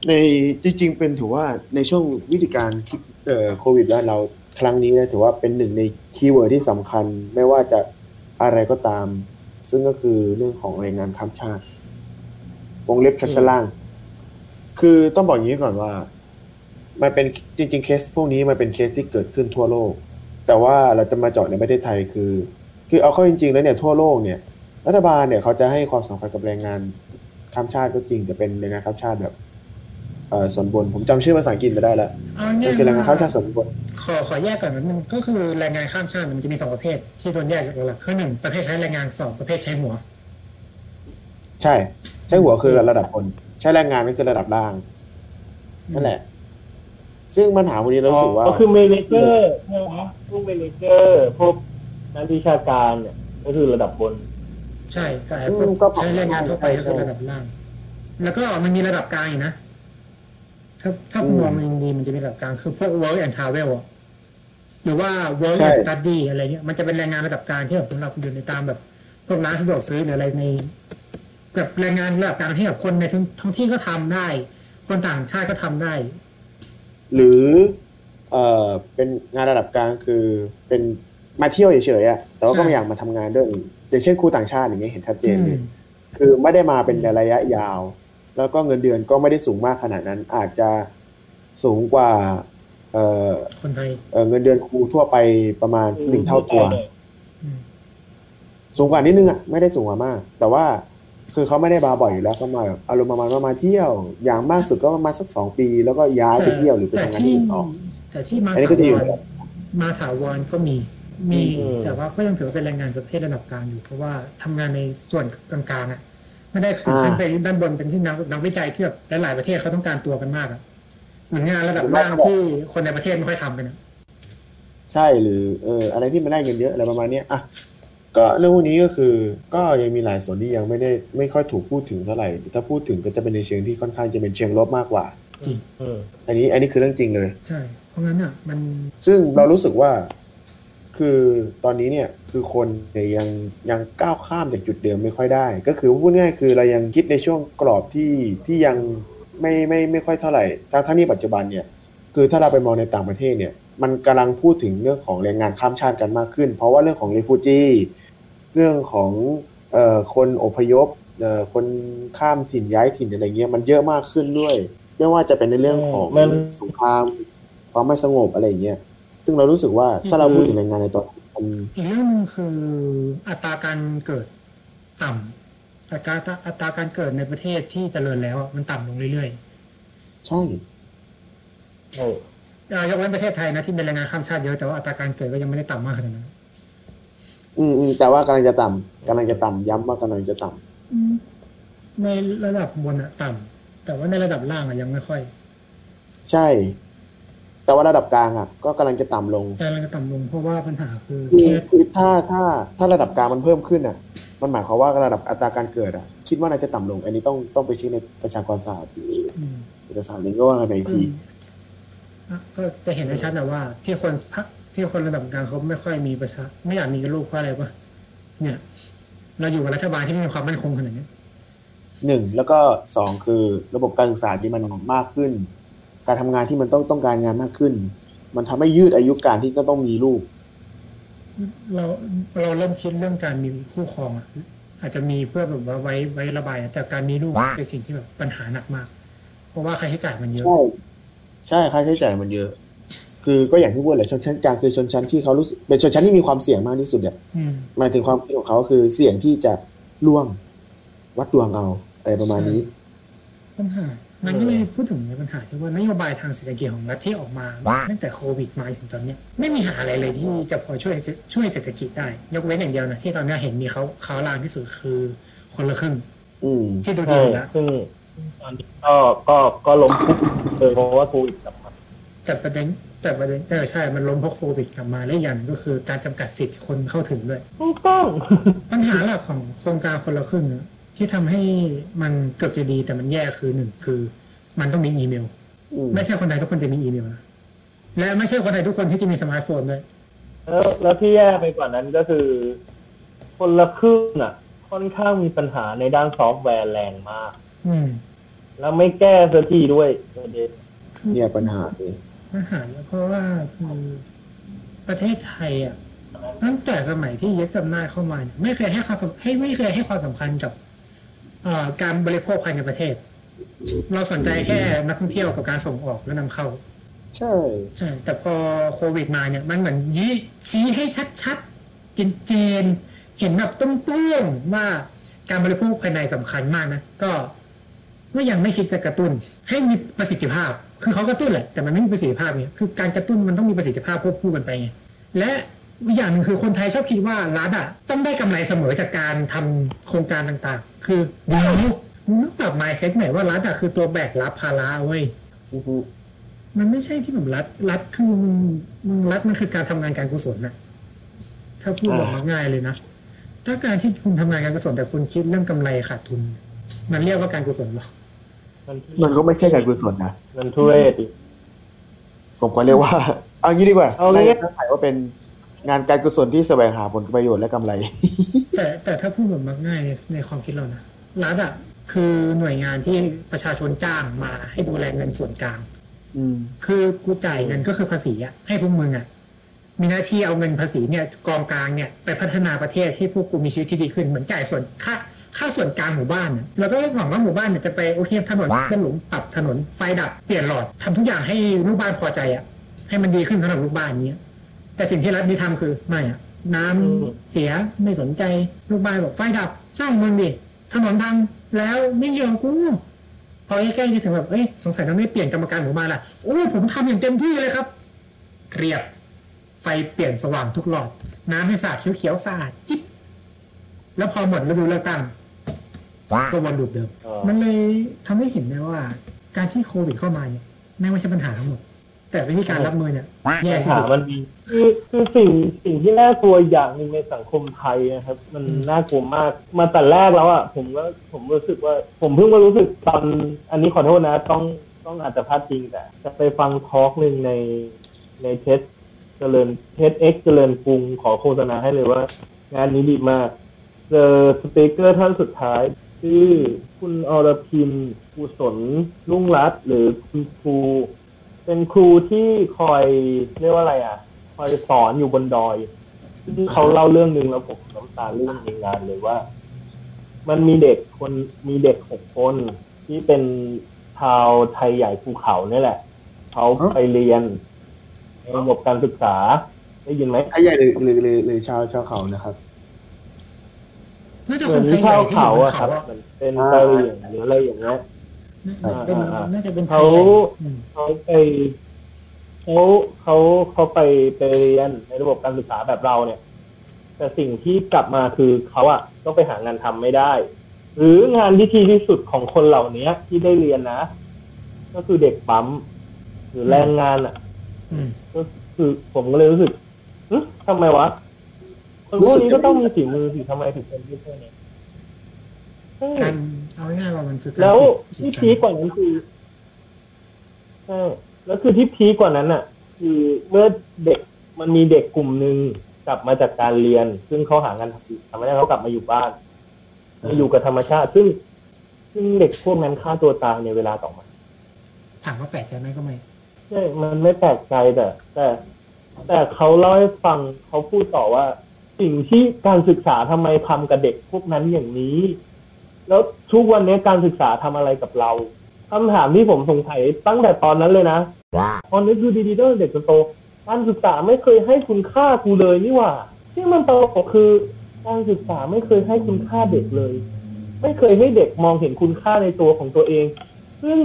ในจริงๆเป็นถือว่าในช่วงวิธีการโควิดบ้านเราครั้งนี้นะถือว่าเป็นหนึ่งใน keyword ที่สำคัญไม่ว่าจะอะไรก็ตาม ซึ่งก็คือเรื่องของแรงงานข้ามชาติ วงเล็บชั้นล่าง คือต้องบอกอย่างนี้ก่อนว่า มันเป็นจริง ๆ เคสพวกนี้มันเป็นเคสที่เกิดขึ้นทั่วโลก แต่ว่าเราจะมาเจาะในประเทศไทยคือ คือเอาเข้าจริง ๆ แล้วเนี่ยทั่วโลกเนี่ยรัฐบาลเนี่ยเขาจะให้ความสำคัญกับแรงงานข้ามชาติก็จริงแต่เป็นแรงงานข้ามชาติแบบ อ่อส่วนบน ผมจำชื่อภาษาอังกฤษไม่ได้แล้วเอาก็ง่ายคือแรงงานข้ามชาๆติส่วนบน ขอขอแยกก่อนนิดนึงก็คือแรงงานข้ามชาติมันจะมีสองประเภท ที่โดนแยกหลักๆคือหนึ่งประเภทใช้แรงงานสองประเภทใช้หัว ใช่ ใช้หัวคือระดับบน ใช้แรงงานก็คือระดับล่างนั่นแหละ ซึ่งปัญหาพวกนี้เรารู้สึกว่า ก็คือเมเนเจอร์ใช่ไหมพวกเมเนเจอร์พวกนักวิชาการเนี่ย ก็คือระดับบน ใช่ก็ไอ้อืพวมกก็ใช้แรงงานทั่วไปก็คือใช่ระดับล่าง แล้วก็มันมีระดับกลางอีกนะ ถ้าถ้าอืมมองมันดีมันจะมีระดับกลางคือพวก work and travel อะหรือว่า work ใช่ and study อะไรเงี้ยมันจะเป็นแรงงานระดับกลางที่แบบสำหรับอยู่ในตามแบบพวกร้านสะดวกซื้อหรืออะไรในแบบแรงงานระดับกลางที่แบบคนในท้องท้องที่ก็ทำได้ คนต่างชาติก็ทำได้ หรือเอ่อเป็นงานระดับกลางคือเป็นมาเที่ยวเฉยๆอะแต่ว่าก็ไม่อยากมาทำงานด้วยอย่างเช่นครูต่างชาติอย่างเงี้ยเห็นชัดเจนเลย คือไม่ได้มาเป็นระยะยาว แล้วก็เงินเดือนก็ไม่ได้สูงมากขนาดนั้น อาจจะสูงกว่าเอ่อคนไทยเอ่อเงินเดือนครูทั่วไปประมาณหนึ่งเท่าตัวอืมสูงกว่านิดนึงอะไม่ได้สูงกว่ามาก แต่ว่าคือเขาไม่ได้มาบ่อยอยู่แล้วเขามาแบบอารมณ์ประมาณว่ามาเที่ยว อย่างมากสุดก็ประมาณสักสองปี แล้วก็ย้ายไปเที่ยวหรือไปแต่ทำงานที่ที่อื่นต่อแต่ที่มาอันนี้ถาก็จะอยู่วรมาถาวรก็มี มีอืมแต่ว่าก็ยังถือว่าเป็นแรงงานประเภทระดับกลางอยู่ เพราะว่าทำงานในส่วนกลางๆอะ ไม่ได้ขึ้นขึ้นไปด้านบนเป็นที่นักนักวิจัยที่แบบหลายๆประเทศเขาต้องการตัวกันมากอะเหมือนงานระดับล่างที่คนในประเทศไม่ค่อยทำกันอะใช่หรือเอออะไรที่มันได้เงินเยอะอะไรประมาณเนี้ยอะก็เรื่องพวกนี้ก็คือก็ยังมีหลายส่วนที่ยังไม่ได้ไม่ค่อยถูกพูดถึงเท่าไหร่ถ้าพูดถึงก็จะเป็นในเชิงที่ค่อนข้างจะเป็นเชิงลบมากกว่าจริงอืมอันนี้อันนี้คือเรื่องจริงเลย ใช่ เพราะงั้นอะมันซึ่งเรารู้สึกว่า คือตอนนี้เนี่ยคือคนเนี่ยยังยังก้าวข้ามจากจุดเดิมไม่ค่อยได้ ก็คือพูดง่ายๆคือเรายังคิดในช่วงกรอบที่ที่ยังไม่ไม่ไม่ค่อยเท่าไหร่ทั้งทั้งนี้ปัจจุบันเนี่ยคือถ้าเราไปมองในต่างประเทศเนี่ยมันกำลังพูดถึงเรื่องของแรงงานข้ามชาติกันมากขึ้น เพราะว่าเรื่องของ r e f u g e เรื่องของเอ่อคนอพยพเอ่อคนข้ามถิ่นย้ายถิ่นอะไรเงี้ยมันเยอะมากขึ้นด้วย ไม่ว่าจะเป็นในเรื่องของมันสงครามความไม่สงบอะไรอย่างเงี้ย ซึ่งเรารู้สึกว่าถ้าเราพูดถึงแรงงานในตอนนี้มันอีกเรื่องหนึ่งคืออัตราการเกิดต่ำอัตราอัตราการเกิดในประเทศที่เจริญแล้วอะมันต่ำลงเรื่อยใช่โอ้ๆอ่ายกเว้นประเทศไทยนะที่เป็นแรงงานข้ามชาติเยอะแต่ว่าอัตราการเกิดก็ยังไม่ได้ต่ำมากขนาดนั้นอืมอืมแต่ว่ากำลังจะต่ำกำลังจะต่ำย้ำว่ากำลังจะต่ำในระดับบนอะต่ำแต่ว่าในระดับล่างอะยังไม่ค่อย ใช่ แต่ว่าระดับกลางอะก็กำลังจะต่ำลงแต่เราจะต่ำลงเพราะว่าปัญหาคือคือเคสคือถ้าถ้าถ้าระดับกลางมันเพิ่มขึ้นอะ มันหมายความว่าระดับอัตราการเกิดอะ คิดว่าน่าจะต่ำลง อันนี้ต้องต้องไปเช็คในประชากรศาสตร์หรืออืมเอกสารนี้ก็ว่ากันในอีกทีอะก็จะเห็นได้ชัดนะว่า ที่คนพักที่คนระดับกลางเขาไม่ค่อยมีประชา ไม่อยากมีลูกเพราะอะไรวะเนี่ย เราอยู่กับรัฐบาลที่ไม่มีความมั่นคงขนาดนี้หนึ่งแล้วก็สองคือระบบการศึกษาที่มันมากขึ้น การทำงานที่มันต้องต้องการงานมากขึ้น มันทำให้ยืดอายุการที่ก็ต้องมีลูก เราเราเริ่มคิดเรื่องการมีคู่ครองอะอาจจะมีเพื่อแบบว่าไว้ไว้ระบายนะแต่การมีลูกเป็นสิ่งที่แบบปัญหาหนักมาก เพราะว่าค่าใช้จ่ายมันเยอะ ใช่ใช่ค่าใช้จ่ายมันเยอะ คือก็อย่างที่พูดแหละชนชั้นกลางคือชนชั้นที่เขารู้สึกเป็นชนชั้นที่มีความเสี่ยงมากที่สุดเนี่ยอืมหมายถึงความคิดของเขาคือเสี่ยงที่จะล่วง วัดดวงเอาอะไรประมาณนี้ปัญหา มันก็เลยพูดถึงในปัญหาที่ว่านโยบายทางเศรษฐกิจของรัฐที่ออกมาตั้งแต่โควิดมาถึงตอนเนี้ยไม่มีหาอะไรเลยที่จะพอช่วยช่วยเศรษฐกิจได้ ยกเว้นอย่างเดียวนะที่ตอนเนี้ยเห็นมีเขาเขาลางที่สุดคือคนละครึ่งอืมที่ดูดีใช่สุดแล้วซึ่งตอนนี้ก็ก็ก็ล้มปุ๊บเลยเพราะว่าโควิดกลับมาแต่ประเด็นแต่ประเด็นเออใช่มันล้มเพราะโควิดกลับมาและอีกอย่างหนึ่งก็คือการจำกัดสิทธิ์คนเข้าถึงด้วยถูกต้องปัญหาหลักของโครงการคนละครึ่งเนี่ย ที่ทำให้มันเกือบจะดีแต่มันแย่คือหนึ่งคือ มันต้องมีอีเมลอืมไม่ใช่คนไทยทุกคนจะมีอีเมลนะและไม่ใช่คนไทยทุกคนที่จะมีสมาร์ทโฟนด้วยแล้วแล้วที่แย่ไปกว่านั้นก็คือ คนละครึ่งอะ ค่อนข้างมีปัญหาในด้านซอฟต์แวร์แรงมาก อืม แล้วไม่แก้สักทีด้วยประเด็นเนี่ยปัญหาเลยปัญหาเนี่ยเพราะว่าคือประเทศไทยอะตั้งแต่สมัยที่ยึดอำนาจเข้ามาเนี่ยไม่เคยให้ความสำให้ไม่เคยให้ความสำคัญกับเอ่อ การบริโภคภายในประเทศ เราสนใจแค่นักท่องเที่ยวกับการส่งออกและนำเข้า ใช่ใช่แต่พอโควิดมาเนี่ย มันเหมือนยี่ชี้ให้ชัดๆเจนๆเห็นแบบตุ้มๆว่าการบริโภคภายในสำคัญมากนะก็ก็ยังไม่คิดจะกระตุ้น ให้มีประสิทธิภาพ คือเขากระตุ้นแหละแต่มันไม่มีประสิทธิภาพเนี่ยคือการกระตุ้นมันต้องมีประสิทธิภาพควบคู่กันไปไงและ อีกอย่างหนึ่งคือคนไทยชอบคิดว่ารัฐอะต้องได้กำไรเสมอจากการทำโครงการต่างๆ คือเดี๋ยวมึงต้องปรับ mindset ใหม่ว่ารัฐอะคือตัวแบกรับภาระเว้ยอือฮึมันไม่ใช่ที่แบบรัฐรัฐคือมึงมึงรัฐมันคือการทำงานการกุศลนะถ้าพูดแบบง่ายๆเลยนะถ้าการที่คุณทำงานการกุศลแต่คุณคิดเรื่องกำไรขาดทุน มันเรียกว่าการกุศลเหรอมันมันก็ไม่ใช่การกุศลนะมันทุเรศอีกผมก็เรียกว่าเอางี้ดีกว่าเอางี้ในจะถ่ายว่าเป็น งานการกุศลที่แสวงหาผลประโยชน์และกำไร แต่แต่ถ้าพูดแบบง่ายๆในความคิดเรานะรัฐอะคือหน่วยงานที่ประชาชนจ้างมาให้ดูแลเงินส่วนกลางอืมคือกูจ่ายเงินก็คือภาษีอะให้พวกมึงอะมีหน้าที่เอาเงินภาษีเนี่ยกองกลางเนี่ยไปพัฒนาประเทศให้พวกกูมีชีวิตที่ดีขึ้นเหมือนจ่ายส่วนค่าค่าส่วนกลางหมู่บ้านอะแล้วก็หวังว่าหมู่บ้านเนี่ยจะไปโอเคถนนเป็นหลุมปรับถนนไฟดับเปลี่ยนหลอดทำทุกอย่างให้ลูกบ้านพอใจอะให้มันดีขึ้นสำหรับลูกบ้านเนี้ย แต่สิ่งที่รัฐนี้ทำคือไม่อะน้ำอืมเสียไม่สนใจลูกบ้านบอกไฟดับช่างมึงดิถนนพังแล้วไม่เกี่ยวกับกูพอใกล้ๆจะถึงแบบเอ้ยสงสัยต้องได้เปลี่ยนกรรมการหมู่บ้านละโอ้ผมทำอย่างเต็มที่เลยครับ เรียบ ไฟเปลี่ยนสว่างทุกหลอด น้ำให้สะอาดเขียวๆสะอาดจิ๊บแล้วพอหมดฤดูเลือกตั้งก็วนลูปเดิมเออมันเลยทำให้เห็นนะว่า การที่โควิดเข้ามาเนี่ยไม่ไม่ใช่ปัญหาทั้งหมด แต่วิธีการรับมือเนี่ยแย่ปัญที่สุดมันมีคือคือสิ่งสิ่งที่น่ากลัวอย่างหนึ่งในสังคมไทยนะครับ มันน่ากลัวมากมาแต่แรกแล้วอะผมก็ผมรู้สึกว่า ผมเพิ่งมารู้สึกตอนอันนี้ขอโทษนะ ต้องต้องอาจจะพลาดจริงแต่จะไปฟัง talk หนึ่งในใน TED เจริญ TEDx เจริญกรุงขอโฆษณาให้เลยว่า งานนี้ดีมากเจอ speaker ท่านสุดท้ายชื่อคุณอรพิมกุศลรุ่งรัตน์หรือคุณครู เป็นครูที่คอยเรียกว่าอะไรอะ คอยสอนอยู่บนดอยซึ่งเขาเล่าเรื่องหนึ่งแล้วผมน้ำตาลื่นในงานเลยว่า มันมีเด็กคนมีเด็กหกคนที่เป็นชาวไทยใหญ่ภูเขาเนี่ยแหละ เขาฮะไปเรียนในระบบการศึกษา ได้ยินไหมไอ้ใหญ่หรือหรือหรือหรือชาวชาวเขานะครับน่าจะเหคมือนนไทยใหญ่ชาวที่อยู่เขาบนอะคเขารับอะเหมือนเป็นอ่ากะเหรี่ยงหรืออะไรอย่างเงี้ย เป็นอ่าน่าจะเป็นไทเขายใหญ่อืมเขาไปเขาเขาเขาไปไปเรียนในระบบการศึกษาแบบเราเนี่ย แต่สิ่งที่กลับมาคือเขาอะต้องไปหางานทำไม่ได้ หรืองานที่ดีที่สุดของคนเหล่านี้ที่ได้เรียนนะ ก็คือเด็กปั๊มหรือแรงงานอะอืมก็คือผมก็เลยรู้สึกหึทำไมวะคนพวกนี้ก็ต้องมีฝีมือสิทำไมถึงเป็นที่พวกนี้ใช่ การเอาง่ายๆว่ามันคือการแล้วกีที่ดพีคกว่านั้นคือใช่แล้วคือที่พีคกว่านั้นอะ คือเมื่อเด็กมันมีเด็กกลุ่มหนึ่งกลับมาจากการเรียน ซึ่งเขาหางานทำทำไม่ได้เขากลับมาอยู่บ้านมาอยู่กับธรรมชาติ ซึ่ง ซึ่งเด็กพวกนั้นฆ่าตัวตายในเวลาต่อมาถามว่าแปลกใจไหมก็ไม่ใช่มันไม่แปลกใจแต่แต่ แต่เขาเล่าให้ฟังเขาพูดต่อว่า สิ่งที่การศึกษาทำไมทำกับเด็กพวกนั้นอย่างนี้ แล้วทุกวันนี้การศึกษาทำอะไรกับเราคำถามที่ผมสงสัยตั้งแต่ตอนนั้นเลยนะตอนนี้คือดีๆตั้งแต่เด็กจนโตการศึกษาไม่เคยให้คุณค่ากูเลยนี่หว่าที่มันตลกคือการศึกษาไม่เคยให้คุณค่าเด็กเลย ไม่เคยให้เด็กมองเห็นคุณค่าในตัวของตัวเอง ซึ่ง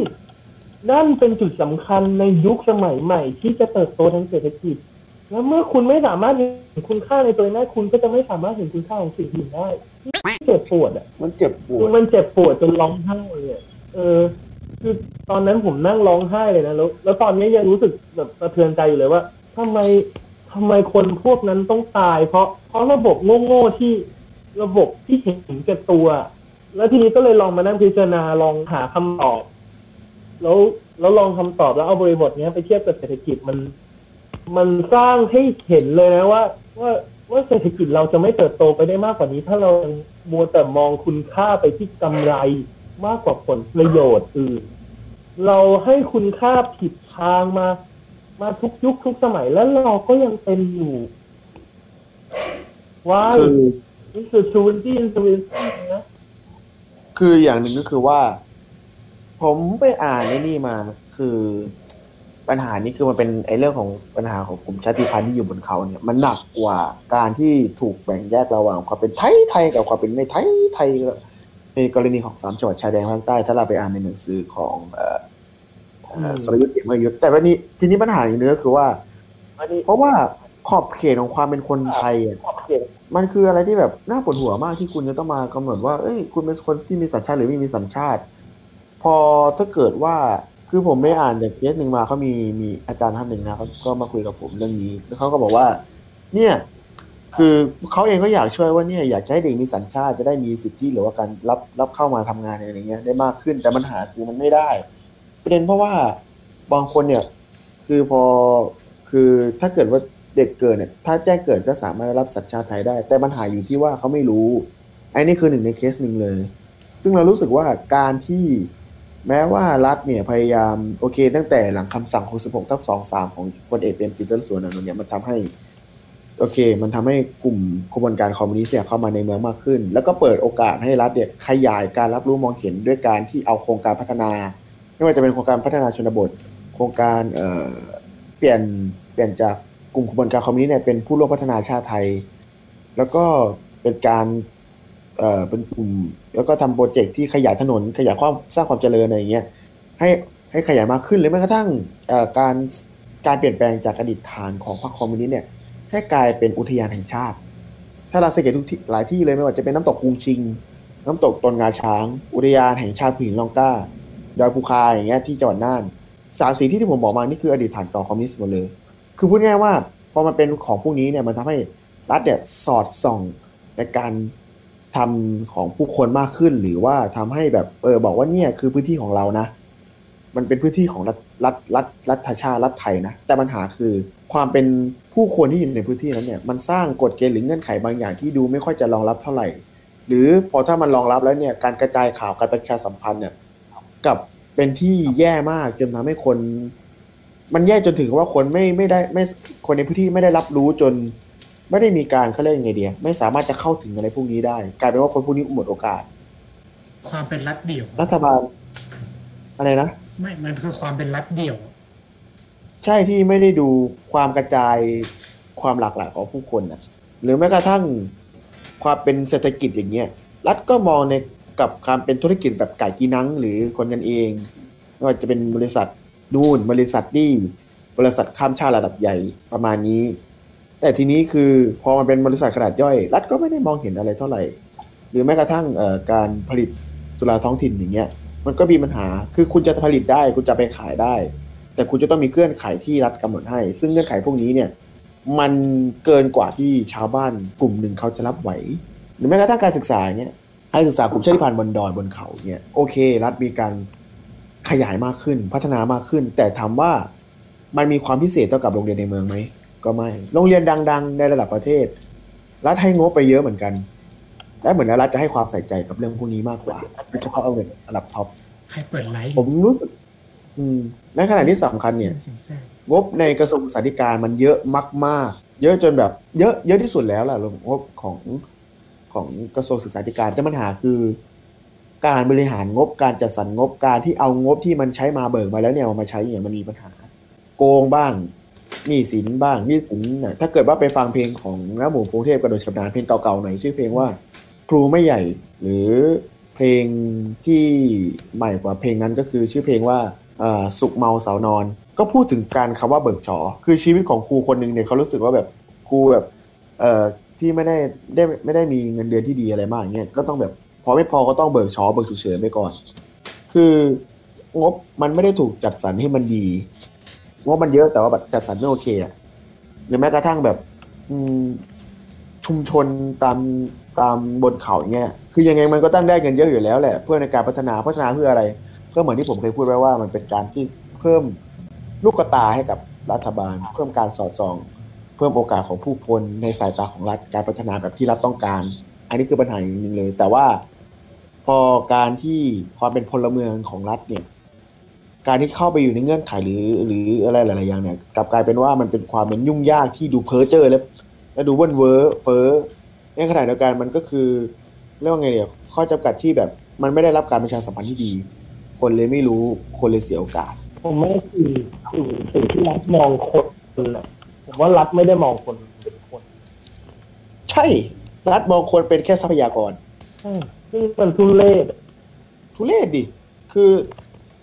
นั่นเป็นจุดสำคัญในยุคสมัยใหม่ ที่จะเติบโตทางเศรษฐกิจ แล้วเมื่อคุณไม่สามารถเห็นคุณค่าในตัวเองได้คุณก็จะไม่สามารถเห็นคุณค่าของสิ่งอื่นได้เจ็บปวดอะมันเจ็บปวคืดอมันเจ็บปวดจนร้องไห้เลยอะเออ คือตอนนั้นผมนั่งร้องไห้เลยนะแล้วแล้วตอนนี้ยังรู้สึกแบบสะเทือนใจอยู่เลยว่าทำไมทำไมคนพวกนั้นต้องตาย เพราะเพราะระบบโง่ๆที่ระบบที่เห็นแก่ตัว แล้วทีนี้ก็เลยลองมานั่งพิจารณาลองหาคำตอบ แล้วแล้วลองคำตอบแล้วเอาบริบทเนี้ยไปเทียบกับเศรษฐกิจมัน มันสร้างให้เห็นเลยนะว่า ว่าว่าเศรษฐกิจเราจะไม่เติบโตไปได้มากกว่านี้ ถ้าเรายังมัวแต่มองคุณค่าไปที่กำไรมากกว่าผลประโยชน์อื่นเราให้คุณค่าผิดทางมา มาทุกยุคทุกสมัยแล้วเราก็ยังเป็นอยู่ว้ายคือนี่คือชูนดี้อินสวินนะคืออย่างหนึ่งก็คือว่า ผมไปอ่านในนี่มาคือ ปัญหานี้คือมันเป็นไอ้เรื่องของปัญหาของกลุ่มชาติพันธุ์ที่อยู่บนเขาเนี่ยมันหนักกว่าการที่ถูกแบ่งแยกระหว่างความเป็นไทยไทยกับความเป็นไม่ไทยไทยในกรณีของสามจังหวัดชายแดนภาคใต้ ถ้าเราไปอ่านในหนังสือของเอ่อเอ่อสรยุทธ์เกียรติเมื่อยุทธแต่วันนี้ทีนี้ปัญหาอีกนึงก็คือว่าอันนี้เพราะว่าขอบเขตของความเป็นคนไทยอะขอบเขียนมันคืออะไรที่แบบน่าปวดหัวมากที่คุณจะต้องมากำหนดว่าเอ้ยคุณเป็นคนที่มีสัญชาติหรือไม่มีสัญชาติ พอถ้าเกิดว่า คือผมไม่อ่านแต่เคสหนึ่งมาเขามีมีอาจารย์ท่านหนึ่งนะเขาก็มาคุยกับผมเรื่องนี้แล้วเขาก็บอกว่า เนี่ย คือเขาเองก็อยากช่วยว่าเนี่ยอยากให้เด็กมีสัญชาติจะได้มีสิทธิหรือว่าการรับรับเข้ามาทำงานอะไรอย่างเงี้ย ได้มากขึ้นแต่ปัญหาคือมันไม่ได้ประเด็นเพราะว่าบางคนเนี่ย คือพอคือถ้าเกิดว่าเด็กเกิดเนี่ย ถ้าแจ้งเกิดก็สามารถรับสัญชาติไทยได้ แต่ปัญหาอยู่ที่ว่าเขาไม่รู้ไอ้นี่คือหนึ่งในเคสหนึ่งเลย ซึ่งเรารู้สึกว่าการที่ แม้ว่ารัฐเนี่ยพยายามโอเค ตั้งแต่หลังคำสั่ง 66ทับ23 ของพลเอกเป็นปีเตอร์สวนนนเนี่ยมันทำให้ โอเค มันทำให้กลุ่มขบวนการคอมมิวนิสต์เนี่ยเข้ามาในเมืองมากขึ้น แล้วก็เปิดโอกาสให้รัฐเนี่ยขยายการรับรู้มองเห็นด้วยการที่เอาโครงการพัฒนา ไม่ว่าจะเป็นโครงการพัฒนาชนบท โครงการเอ่อเปลี่ยนเปลี่ยนจากกลุ่มขบวนการคอมมิวนิสต์เนี่ยเป็นผู้ร่วมพัฒนาชาติไทย แล้วก็เป็นการเอ่อเป็นกลุ่ม แล้วก็ทำโปรเจกต์ที่ขยายถนนขยายความสร้างความเจริญอะไรอย่างเงี้ยให้ให้ขยายมากขึ้นหรือแม้กระทั่งการการเปลี่ยนแปลงจากอดีตฐานของพรรคคอมมิวนิสต์เนี่ยให้กลายเป็นอุทยานแห่งชาติ ถ้าเราสังเกตทุกที่หลายที่เลยไม่ว่าจะเป็นน้ำตกกรุงชิง น้ำตกตนงาช้าง อุทยานแห่งชาติผินลองก้า ดอยภูคาอย่างเงี้ยที่จังหวัดน่านสามสีที่ที่ผมบอกมานี่คืออดีตฐานเก่าคอมมิวนิสต์หมดเลย คือพูดง่ายว่าพอมันเป็นของพวกนี้เนี่ยมันทำให้รัฐเนี่ยสอดส่องในการ ทำของผู้คนมากขึ้น หรือว่าทำให้แบบเออบอกว่าเนี่ยคือพื้นที่ของเรานะ มันเป็นพื้นที่ของรัฐรัฐรัฐรัฐชาติรัฐไทยนะ แต่ปัญหาคือความเป็นผู้คนที่อยู่ในพื้นที่นั้นเนี่ยมันสร้างกฎเกณฑ์หรือเงื่อนไขบางอย่างที่ดูไม่ค่อยจะรองรับเท่าไหร่ หรือพอถ้ามันรองรับแล้วเนี่ยการกระจายข่าวการประชาสัมพันธ์เนี่ยกับเป็นที่แย่มากจนทำให้คน มันแย่จนถึงว่าคนไม่ไม่ได้ไม่คนในพื้นที่ไม่ได้รับรู้จน ไม่ได้มีการเขาเรียกยังไงเดียไม่สามารถจะเข้าถึงอะไรพวกนี้ได้ กลายเป็นว่าคนพวกนี้หมดโอกาส ความเป็นรัฐเดี่ยว รัฐบาล อะไรนะไม่มันคือความเป็นรัฐเดี่ยว ใช่ที่ไม่ได้ดูความกระจายความหลากหลายของผู้คนนะหรือแม้กระทั่งความเป็นเศรษฐกิจอย่างเงี้ยรัฐก็มองในกับความเป็นธุรกิจแบบไก่กีนังหรือคนกันเองไม่ว่าจะเป็นบริษัทนู่นบริษัทนี่บริษัทข้ามชาติระดับใหญ่ประมาณนี้ แต่ทีนี้คือพอมันเป็นบริษัทขนาดย่อย รัฐก็ไม่ได้มองเห็นอะไรเท่าไหร่ หรือแม้กระทั่งการผลิตสุราท้องถิ่นอย่างเงี้ยมันก็มีปัญหา คือคุณจะผลิตได้ คุณจะไปขายได้ แต่คุณจะต้องมีเงื่อนไขที่รัฐกำหนดให้ ซึ่งเงื่อนไขพวกนี้เนี่ย มันเกินกว่าที่ชาวบ้านกลุ่มหนึ่งเขาจะรับไหว หรือแม้กระทั่งการศึกษาเนี่ยการศึกษากลุ่มชาติพันธุ์บนดอยบนเขาเนี่ย โอเค รัฐมีการขยายมากขึ้น พัฒนามากขึ้น แต่ถามว่ามันมีความพิเศษเท่ากับโรงเรียนในเมืองไหม ก็ไม่ โรงเรียนดัง ๆ ในระดับประเทศ รัฐให้งบไปเยอะเหมือนกัน และเหมือนรัฐจะให้ความใส่ใจกับเรื่องพวกนี้มากกว่าโดยเฉพาะเอาเงินระดับท็อปใครเปิดไลฟ์ผมรู้สึกอืมในขณะที่สำคัญเนี่ยเสียงแทรกงบในกระทรวงศึกษาธิการมันเยอะมาก ๆ เยอะจนแบบ เยอะเยอะที่สุดแล้วแหละงบของของกระทรวงศึกษาธิการแต่ปัญหาคือ การบริหารงบการจัดสรรงบการที่เอางบที่มันใช้มาเบิกมาแล้วเนี่ยเอามาใช้เนี่ยมันมีปัญหา โกงบ้าง หนี้สินบ้างหนี้สินน่ะถ้าเกิดว่าไปฟังเพลงของน้าหมูกรุงเทพกระโดดชำนาญเพลงเก่าๆหน่อยชื่อเพลงว่า ครูไม่ใหญ่ หรือเพลงที่ใหม่กว่าเพลงนั้นก็คือชื่อเพลงว่าสุขเมาสาวนอน ก็พูดถึงการคำว่าเบิกชอคือชีวิตของครูคนหนึ่งเนี่ยเขารู้สึกว่าแบบครูแบบเอ่อที่ไม่ได้ได้ไม่ได้มีเงินเดือนที่ดีอะไรมากเงี้ยก็ต้องแบบพอไม่พอก็ต้องเบิกชอเบิกฉุกเฉินไปก่อน คืองบมันไม่ได้ถูกจัดสรรให้มันดี งบมันเยอะแต่ว่าแบบจัดสรรไม่โอเคอะหรือแม้กระทั่งแบบ อืมชุมชนตามตามบนเขาอย่างเงี้ย คือยังไงมันก็ตั้งได้เงินเยอะอยู่แล้วแหละ เพื่อในการพัฒนาพัฒนาเพื่ออะไร ก็เหมือนที่ผมเคยพูดไว้ว่ามันเป็นการที่เพิ่มลูกกระตาให้กับรัฐบาล เพิ่มการสอดส่อง เพิ่มโอกาสของผู้คนในสายตาของรัฐการพัฒนาแบบที่รัฐต้องการ อันนี้คือปัญหาอย่างหนึ่งเลย แต่ว่าพอการที่ความเป็นพลเมืองของรัฐเนี่ย การที่เข้าไปอยู่ในเงื่อนไขหรือ หรืออะไรหลาย ๆ อย่างเนี่ยกลับกลายเป็นว่ามันเป็นความเป็นยุ่งยากที่ดูเพ้อเจ้อและและดูเว่นเว้อเฟ้อในขณะเดียวกันมันก็คือเรียกว่าไงเนี่ยข้อจำกัดที่แบบมันไม่ได้รับการประชาสัมพันธ์ที่ดี คนเลยไม่รู้คนเลยเสียโอกาส ผมไม่สิ่งสิ่งสิ่งที่รัฐมองคนนะผมว่ารัฐไม่ได้มองคนเป็นคน ใช่ รัฐมองคนเป็นแค่ทรัพยากรใช่ซึ่งมันทุเรศทุเรศดิคือ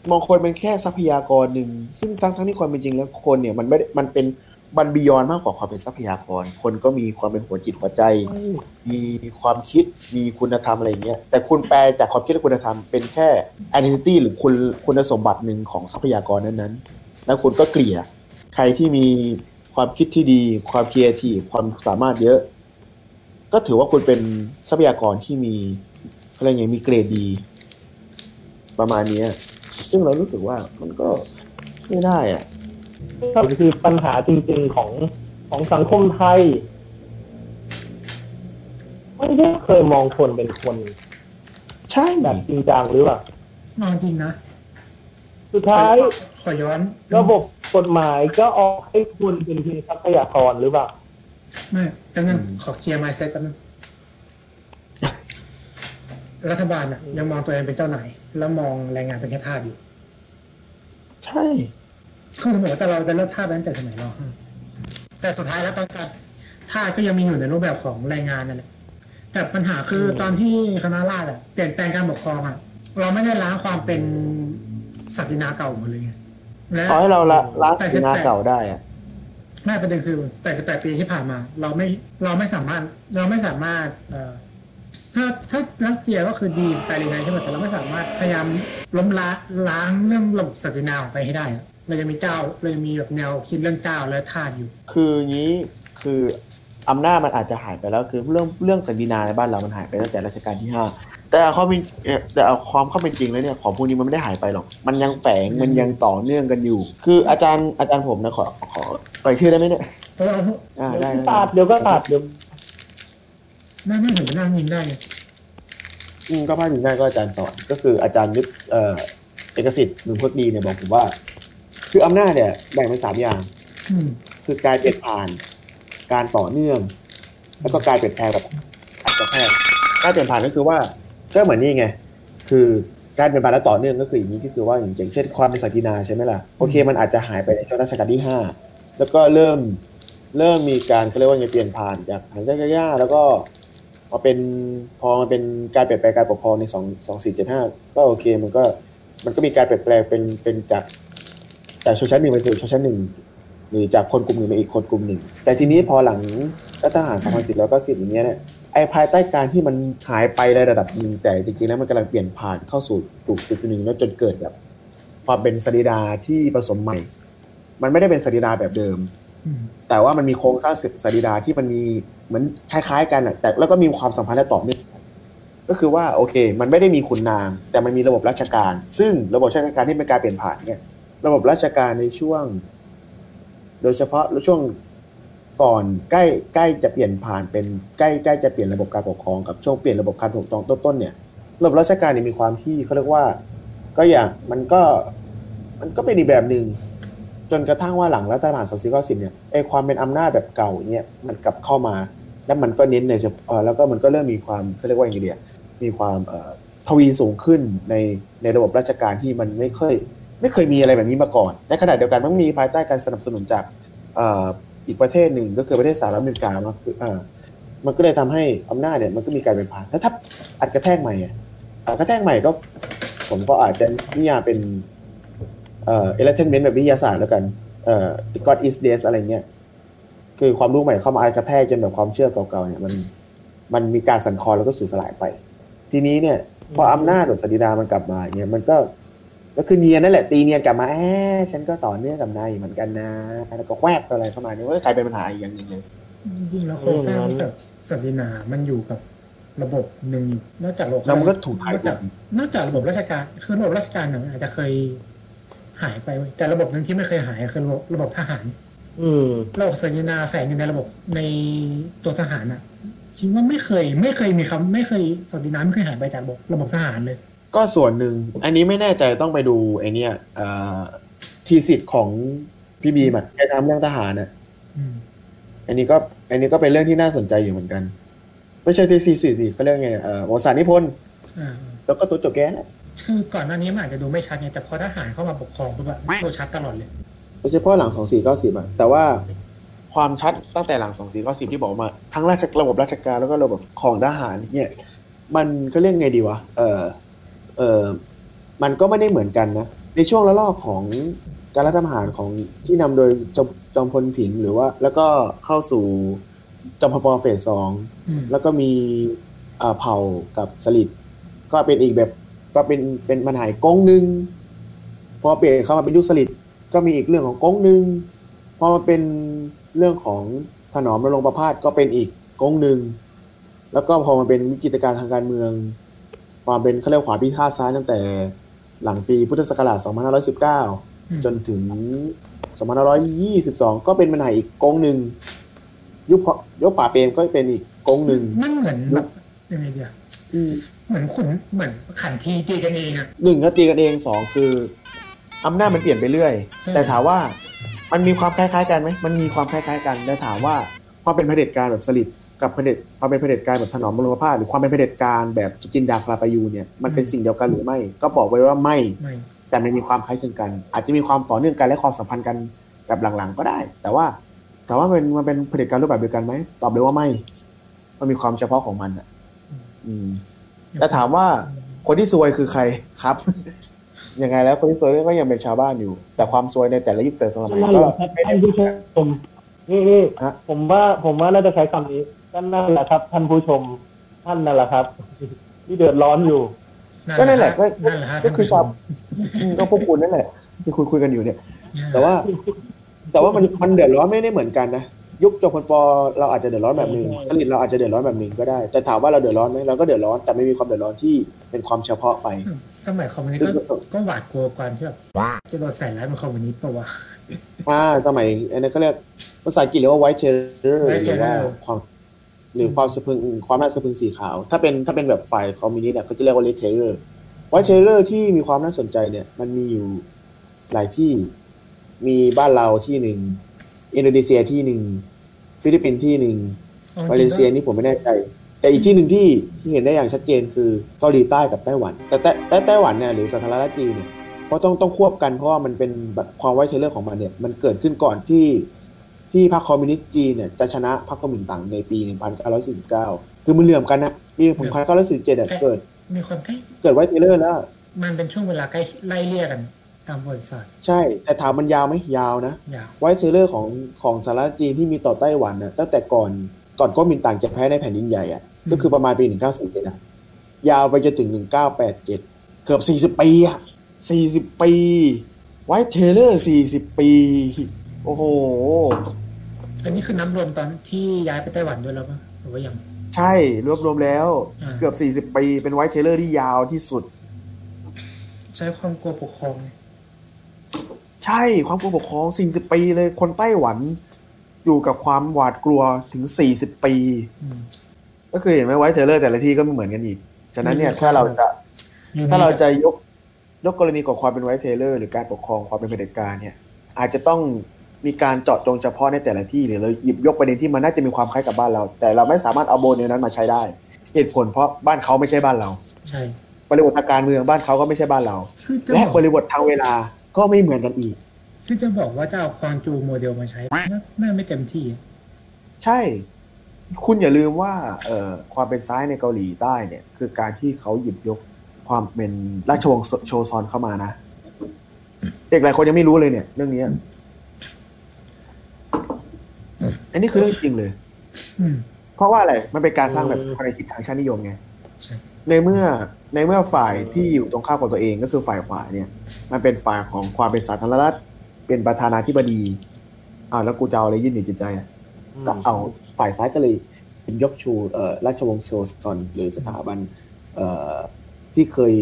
มองคนเป็นแค่ทรัพยากรหนึ่ง ซึ่งทั้งทั้งที่ความเป็นจริงแล้วคนเนี่ยมันไม่ได้มันเป็นมัน beyond มากกว่าความเป็นทรัพยากร คนก็มีความเป็นหัวจิตหัวใจ มีความคิด มีคุณธรรมอะไรเงี้ย แต่คุณแปลจากความคิดและคุณธรรมเป็นแค่ identity หรือคุณคุณสมบัติหนึ่งของทรัพยากรนั้นๆ แล้วคุณก็เกลี่ย ใครที่มีความคิดที่ดี ความครีเอทีฟความสามารถเยอะ ก็ถือว่าคุณเป็นทรัพยากรที่มีอะไรเงี้ยมีเกรดดี ประมาณนี้ ซึ่งเรารู้สึกว่ามันก็ไม่ได้อะนี่คือปัญหาจริงๆของของสังคมไทยไม่ได้เคยมองคนเป็นคน ใช่แบบจริงจังหรือเปล่า มองจริงนะ สุดท้ายขอย้อน ระบบกฎหมายก็ออกให้คุณเป็นเพียงทรัพยากรหรือเปล่า ไม่แป๊บนึงขอเคลียร์ไมซ์เซ็ตแป๊บนึง รัฐบาลอะยังมองตัวเองเป็นเจ้านายแล้วมองแรงงานเป็นแค่ทาสอยู่ ใช่คือสมมติว่าแต่เราจะเลิกทาสไปตั้งแต่สมัยรห้าแต่สุดท้ายแล้วตอนการทาสก็ยังมีอยู่ในรูปแบบของแรงงานนั่นแหละแต่ปัญหาคือตอนที่คณะราษฎรอะเปลี่ยนแปลงการปกครองอะเราไม่ได้ล้างความเป็นศักดินาเก่าหมดเลยไงและขอให้เราละละแต่สินา18เก่าได้อะไม่ประเด็นคือ 88 ปีที่ผ่านมา เราไม่เราไม่สามารถเราไม่สามารถเอ่อ ถ้าถ้ารัสเซียก็คือดีสไตลินไนใช่ไหมแต่เราไม่สามารถพยายามล้มล้างล้างเรื่องระบบศักดินาออกไปให้ได้อะเรายังมีเจ้าเรายังมีแบบแนวคิดเรื่องเจ้าและทาสอยู่ คืองี้คืออำนาจมันอาจจะหายไปแล้วคือเรื่องเรื่องสันดินาในบ้านเรามันหายไปตั้งแต่รัชกาลที่ห้าแต่เอาความเป็นเอ่อแต่เอาความเข้าเป็นจริงแล้วเนี่ยของพวกนี้มันไม่ได้หายไปหรอก มันยังแฝงมันยังต่อเนื่องกันอยู่ คืออาจารย์อาจารย์ผมนะขอขอเอ่ยชื่อได้ไหมเนี่ยแต่เราอ่าเดี๋ยวได้ก็ได้ตัดเดี๋ยวก็ตัดเดี๋ยว ไม่ไม่ถึงจะนั่งยิงได้ไงอืมก็พาดพิงได้ก็อาจารย์สอนก็คืออาจารย์ยึดเอ่อเอกสิทธิ์หนึ่งพจดีเนี่ยบอกผมว่า คืออำนาจเนี่ยแบ่งเป็นสามอย่าง อืมคือการเปลี่ยนผ่าน การต่อเนื่อง แล้วก็การเปลี่ยนแปลงแบบอัตแพทย์การเปลี่ยนผ่านก็คือว่าก็เหมือนนี่ไง คือการเปลี่ยนผ่านและต่อเนื่องก็คืออย่างนี้ก็คือว่าอย่างเช่นความเป็นศักดินาใช่ไหมล่ะโอเค มันอาจจะหายไปในช่วงรัชกาลที่ห้าแล้วก็เริ่มเริ่มมีการเขาเรียกว่าไงเปลี่ยนผ่านจากหางยากๆแล้วก็ มาเป็นพอมันเป็นการเปลี่ยนแปลงการปกครองในสองสองสี่เจ็ดห้าก็โอเค มันก็มันก็มีการเปลี่ยนแปลงเป็นเป็นจากจากชนชั้นหนึ่งไปสู่ชนชั้นหนึ่งหรือจากคนกลุ่มหนึ่งไปอีกคนกลุ่มหนึ่ง แต่ทีนี้พอหลังรัฐประหาร2010แล้วก็สิบอย่างเงี้ยเนี่ยไอ้ภายใต้การที่มันหายไปในระดับหนึ่งแต่จริงๆแล้วมันกำลังเปลี่ยนผ่านเข้าสู่จุดจุดหนึ่งแล้วจนเกิดแบบความเป็นสรีดาที่ผสมใหม่ มันไม่ได้เป็นสรีดาแบบเดิมอืมแต่ว่ามันมีโครงสร้างสรีดาที่มันมี เหมือนคล้ายๆ กันอะแต่แล้วก็มีความสัมพันธ์และต่อเนื่องก็คือว่าโอเค มันไม่ได้มีขุนนาง แต่มันมีระบบราชการ ซึ่งระบบราชการที่เป็นการเปลี่ยนผ่านเนี่ย ระบบราชการในช่วง โดยเฉพาะช่วงก่อนใกล้ใกล้จะเปลี่ยนผ่านเป็นใกล้ใกล้จะเปลี่ยนระบบการปกครองกับช่วงเปลี่ยนระบบการปกครองต้นๆเนี่ยระบบราชการเนี่ยมีความที่เขาเรียกว่า ก็อย่างมันก็มันก็เป็นอีกแบบหนึ่งจนกระทั่งว่าหลังรัฐประหาร2490เนี่ยไอความเป็นอำนาจแบบเก่าเนี่ยมันกลับเข้ามา แล้วมันก็เน้นในเฉพาะแล้วก็มันก็เริ่มมีความเขาเรียกว่าอย่างไรเดียมีความทวีสูงขึ้นในในระบบราชการที่มันไม่เคยไม่เคยมีอะไรแบบนี้มาก่อน ในขณะเดียวกันมันมีภายใต้การสนับสนุนจากอีกประเทศหนึ่งก็คือประเทศสหรัฐอเมริกามามันก็เลยทำให้อำนาจเนี่ยมันก็มีการเป็นผ่านแล้วถ้าอัดกระแทกใหม่อะอัดกระแทกใหม่ก็ ผมก็อาจจะนิยามเป็นเอ่อ enlightenment แบบวิทยาศาสตร์แล้วกันเอ่อ God is dead อะไรเงี้ย คือความรู้ใหม่เข้ามาอัดกระแทกจนแบบความเชื่อเก่าๆเนี่ยมันมันมีการสั่นคลอนแล้วก็สูญสลายไป ทีนี้เนี่ยพออำนาจหรือสติดามันกลับมาเนี่ยมันก็ก็คือเนียนนั่นแหละตีเนียนกลับมาแอบฉันก็ต่อเนื่องกับนายเหมือนกันนะ แล้วก็แวบอะไรเข้ามาเนี่ยก็กลายเป็นปัญหาอีกอย่างหนึ่งเลยจริงๆแล้วโครงสร้างศักศักดินามันอยู่กับระบบหนึ่งอยู่นอกจากระบบแล้วมันก็ถูกถ่ายนอกจากนอกจากระบบราชการคือระบบราชการเนี่ยอาจจะเคยหายไปเว้ยแต่ระบบหนึ่งที่ไม่เคยหายคือระบบระบบทหารอืม ระบบศักดินาแฝงอยู่ในระบบในตัวทหารอะคิดว่าไม่เคย ไม่เคยมีคำไม่เคยศักดินาไม่เคยหายไปจากระบบระบบทหารเลย ก็ส่วนหนึ่ง อันนี้ไม่แน่ใจต้องไปดูไอเนี้ยเอ่อทีสิทธิ์ของพี่บีมันแกทำเรื่องทหารน่ะอืมอันนี้ก็ อันนี้ก็เป็นเรื่องที่น่าสนใจอยู่เหมือนกัน ไม่ใช่ทีสิทธิ์สิเขาเรียกไงเอ่อวสารนิพนธ์อ่าแล้วก็ตัวจบแกนะคือก่อนหน้านี้มันอาจจะดูไม่ชัดไงแต่พอทหารเข้ามาปกครองปุ๊บอะดูชัดตลอดเลย โดยเฉพาะหลัง2490อะแต่ว่าความชัดตั้งแต่หลัง2490ที่บอกมา ทั้งราชระบบราชการแล้วก็ระบบของทหารเนี่ยมันก็เรียกไงดีวะเออเออมันก็ไม่ได้เหมือนกันนะ ในช่วงระลอกของการรัฐประหารของที่นำโดยจอมจอมพลผินหรือว่า แล้วก็เข้าสู่จอมพลปเฟสสองอืมแล้วก็มีอ่าเผ่ากับสลิดก็เป็นอีกแบบก็เป็นเป็นมันหายกงหนึ่งพอเปลี่ยนเข้ามาเป็นยุคสลิด ก็มีอีกเรื่องของกงหนึ่งพอมาเป็นเรื่องของถนอมนรงค์ประพาสก็เป็นอีกกงหนึ่งแล้วก็พอมาเป็นวิกฤตการณ์ทางการเมือง ความเป็นเขาเรียกว่าขวาพิฆาตซ้ายตั้งแต่หลังปีพุทธศักราช 2519 จนถึง 2522 ก็เป็นปัญหาอีกกงหนึ่งยุคพยุคป่าเปรมก็เป็นอีกกงหนึ่งมันเหมือนแบบยังไงเดียวเหมือนขุนเหมือนขันทีตีกันเองอะหนึ่งก็ตีกันเองสองคือ อำนาจมันเปลี่ยนไปเรื่อย ใช่ แต่ถามว่ามันมีความคล้ายๆกันไหมมันมีความคล้ายๆกันแต่ถามว่าความเป็นเผด็จการแบบสลิดกับเผด็จความเป็นเผด็จการแบบถนอมบรมภาพหรือความเป็นเผด็จการแบบสุจินดาคลาปายูเนี่ยมันเป็นสิ่งเดียวกันหรือไม่ ก็บอกไว้ว่าไม่ ไม่แต่มันมีความคล้ายคลึงกัน อาจจะมีความต่อเนื่องกันและความสัมพันธ์กันแบบหลังๆก็ได้ แต่ว่าแต่ว่ามันมันเป็นเผด็จการรูปแบบเดียวกันไหมตอบเลยว่าไม่ มันมีความเฉพาะของมันอะ อืมแต่ถามว่าคนที่ซวยคือใครครับ ยังไงแล้วคนที่ซวยก็ยังเป็นชาวบ้านอยู่ แต่ความซวยในแต่ละยุคแต่ละสมัยนั่นแหก็ละครับท่านผู้ชมนี่นี่ฮะผมว่าผมว่าน่าจะใช้คำนี้ก็นั่นแหละครับ ท่านผู้ชมท่านนั่นแหละครับ ที่เดือดร้อนอยู่ก็นั่นแหละก็นั่นแหละฮะก็คือท่านชาวผู้ชมอืมก็พวกคุณนั่นแหละ ที่คุยคุยกันอยู่เนี่ย แต่ว่า แต่ว่ามันมันเดือดร้อนไม่ได้เหมือนกันนะยุคจอมพลปเราอาจจะเดือดร้อนแบบหนึ่งใช่สลิดเราอาจจะเดือดร้อนแบบหนึ่งก็ได้ แต่ถามว่าเราเดือดร้อนไหมเราก็เดือดร้อนแต่ไม่มีความเดือดร้อนที่เป็นความเฉพาะไป สมัยคอมมิวนิสต์ก็ก็หวาดกลัวกว่าที่แบบจะโดนใส่ร้ายเป็นคอมมิวนิสต์ปะวะอ่าสมัยอันนั้นเขาเรียกภาษาอังกฤษเรียกว่า white terror white หรือว่า terror ความหรือความสะพรึงความน่าสะพรึงสีขาว ถ้าเป็นถ้าเป็นแบบฝ่ายคอมมิวนิสต์อะเขาจะเรียกว่า red terror white terror ที่มีความน่าสนใจเนี่ย มันมีอยู่หลายที่มีบ้านเราที่หนึ่งอินโดนีเซียที่หนึ่งฟิลิปปินส์ที่หนึ่งอาจมาริเลงๆเซียนี่ผมไม่แน่ใจ แต่อีกที่หนึ่งที่ที่เห็นได้อย่างชัดเจนคือเกาหลีใต้กับไต้หวันแต่แต่แต่ไต้หวันเนี่ยหรือสาธารณรัฐจีนเนี่ยเพราะต้องต้องควบกันเพราะว่ามันเป็นแบบความ white terror ของมันเนี่ยมันเกิดขึ้นก่อนที่ที่พรรคคอมมิวนิสต์จีนเนี่ยจะชนะพรรคก๊กมินตั๋งในปี 1949 คือมันเหลื่อมกันนะปี1947เนี่ยเกิดมีความใกล้เกิด white terror แล้ว มันเป็นช่วงเวลาใกล้ไล่เลี่ยกันตามประวัติศาสตร์ใช่ แต่ถามมันยาวไหมยาวนะยาว white terror ของของสหรัฐจีนที่มีต่อไต้หวันน่ะตั้งแต่ก่อน ก่อนก๊กมินตั๋งจะแพ้ในแผ่นดินใหญ่อะก็คือประมาณปี 1947อะยาวไปจนถึง 1987 เกือบ 40 ปีอะ40 ปี white terror 40 ปี โอ้โห อันนี้คือนับรวมตอนที่ย้ายไปไต้หวันด้วยแล้วปะหรือว่ายัง ใช่ รวบรวมแล้วอ่าเกือบ 40 ปี เป็น white terror ที่ยาวที่สุด ใช้ความกลัวปกครองไงใช่ ความกลัวปกครอง 40 ปีเลย คนไต้หวัน อยู่กับความหวาดกลัวถึง40ปีอืมก็คือเห็นไหม white terror แต่ละที่ก็ไม่เหมือนกันอีก ฉะนั้นเนี่ยมีความถ้าเราจะอยู่ถ้าเราในจะยกยกกรณีของความเป็น white terror หรือการปกครองความเป็นเผด็จการเนี่ย อาจจะต้องมีการเจาะจงเฉพาะในแต่ละที่หรือเราหยิบยกประเด็นที่มันน่าจะมีความคล้ายกับบ้านเรา แต่เราไม่สามารถเอาโมเดลนั้นมาใช้ได้เหตุผลเพราะบ้านเขาไม่ใช่บ้านเรา ใช่บริบททางการเมืองบ้านเขาก็ไม่ใช่บ้านเราคือจะและบอกบริบททางเวลาก็ไม่เหมือนกันอีก คือจะบอกว่าจะเอาควางจูโมเดลมาใช้น่าน่าไม่เต็มที่ ใช่ คุณอย่าลืมว่า เอ่อความเป็นซ้ายในเกาหลีใต้เนี่ย คือการที่เขาหยิบยกความเป็นราชวงศ์โชซอนเข้ามานะ เด็กหลายคนยังไม่รู้เลยเนี่ย เรื่องเนี้ยอันนี้คือเรื่องจริงเลยอืมเพราะว่าอะไร มันเป็นการสร้างแบบเออความคิดทางชาตินิยมไงใช่ในเมื่อในเมื่อฝ่ายที่อยู่ตรงข้ามกับตัวเองก็คือฝ่ายขวาเนี่ย มันเป็นฝ่ายของความเป็นสาธารณรัฐ เป็นประธานาธิบดีอ้าวแล้วกูจะเอาอะไรยื่นหนีจิตใจอะก็เอาฝ่ายซ้ายก็เลยเป็นยกชูเอ่อราชวงศ์โชซอนหรือสถาบันเอ่อที่เคย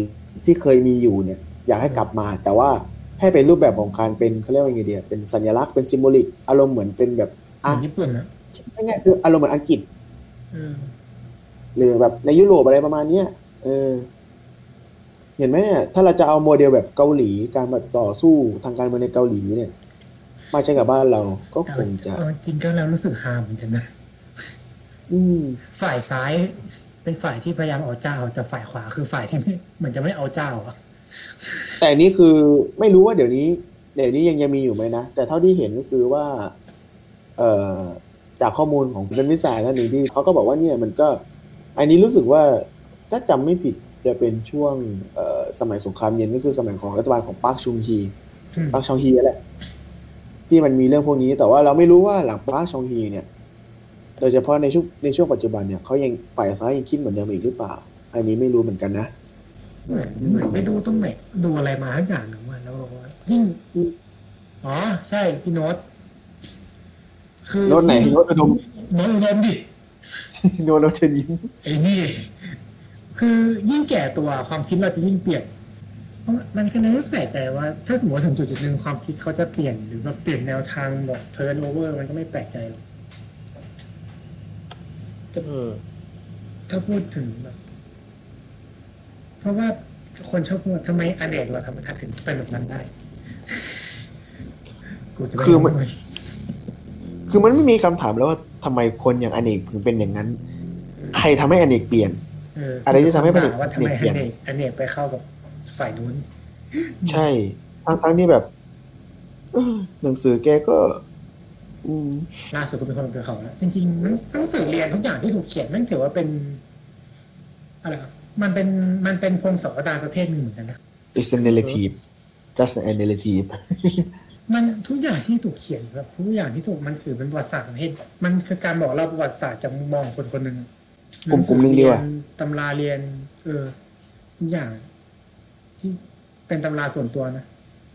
ที่เคยมีอยู่เนี่ย อยากให้กลับมา แต่ว่าให้เป็นรูปแบบของการเป็นเขาเรียกว่าไงเดียเป็นสัญลักษณ์เป็นซิมโบลิก อารมณ์เหมือนเป็นแบบเหมือะอนญี่ปุ่นนะง่ายๆคืออารมณ์เหมือนอังกฤษเออหรือแบบในยุโรปอะไรประมาณเนี้ยเออ เห็นไหมเนี่ยถ้าเราจะเอาโมเดลแบบเกาหลีการมาต่อสู้ทางการเมืองในเกาหลีเนี่ยมาใช้กับบ้านเราก็แต่คงจะเอาจริงก็แล้วรู้สึกฮาเหมือนกันนะอืมฝ่ายซ้ายเป็นฝ่ายที่พยายามเอาเจ้า แต่ฝ่ายขวาคือฝ่ายที่ไม่เหมือนจะไม่เอาเจ้าอะแต่อันนี้คือไม่รู้ว่าเดี๋ยวนี้ เดี๋ยวนี้ยังยังมีอยู่ไหมนะ แต่เท่าที่เห็นก็คือว่า เอ่อจากข้อมูลของเป็นวิสายท่านหนึ่งที่เขาก็บอกว่าเนี่ยมันก็ อันนี้รู้สึกว่าถ้าจำไม่ผิด จะเป็นช่วงเอ่อสมัยสงครามเย็นก็คือสมัยของรัฐบาลของปาร์คชุงฮีอืมปาร์คชองฮีนั่นแหละที่มันมีเรื่องพวกนี้แต่ว่าเราไม่รู้ว่าหลังปาร์คชองฮีเนี่ยโดยเฉพาะในช่วงในช่วงปัจจุบันเนี่ยเขายังฝ่ายซ้ายยังคิดเหมือนเดิมอีกหรือเปล่า อันนี้ไม่รู้เหมือนกันนะเหมือนเหมือนไม่ดูตรงไหนดูอะไรมาทั้งอย่างหนึ่งวันแล้วบอกว่ายิ่งอ๋อใช่พี่โน้ตคือโน้ตไหนโน้ตอุดมโน้ตอุดมดิโน้ตโน้ตเชิญยิ้มไอ้นี่ คือยิ่งแก่ตัวความคิดเราจะยิ่งเปลี่ยนเพราะมันก็เลยไม่แปลกใจว่า ถ้าสมมติว่าถึงจุดจุดหนึ่งความคิดเขาจะเปลี่ยนหรือแบบเปลี่ยนแนวทางแบบ turnover มันก็ไม่แปลกใจหรอกอืมถ้าพูดถึงแบบเพราะว่าคนชอบพูดว่าทำไมอเนกเราธรรมทัศน์ถึงเป็นแบบนั้นได้กูจะไปคือมันทำไคือมันไม่มีคำถามแล้วว่าทำไมคนอย่างอเนกถึงเป็นอย่างนั้น ใครทำให้อเนกเปลี่ยนเอะไรที่ทำให้มันด่าว่าทำไมเปลี่อยนเนกอเนกไปเข้ากับฝ่ายนู้น ใช่ทั้งทั้งที่แบบเอ้อหนังสือแกก็อืมล่าสุดก็เป็นคนเป็นเขาแล้วจริงๆหนังหนังสือเรียนทุกอย่างที่ถูกเขียนแม่งถือว่าเป็นอะไรครับมันเป็นมันเป็นพงศาวดารประเภทหนึ่งเหมือนกันนะ it's a narrative just a narrative มันทุกอย่างที่ถูกเขียนแบบทุกอย่างที่ถูกมันคือเป็นประวัติศาสตร์ประเภทมันคือการบอกเล่าประวัติศาสตร์จากมุมมองคนคนหนึ่ง กลุ่มกลุ่มหนึ่งดีกว่าตำราเรียน เออทุกอย่าง ที่เป็นตำราส่วนตัวนะ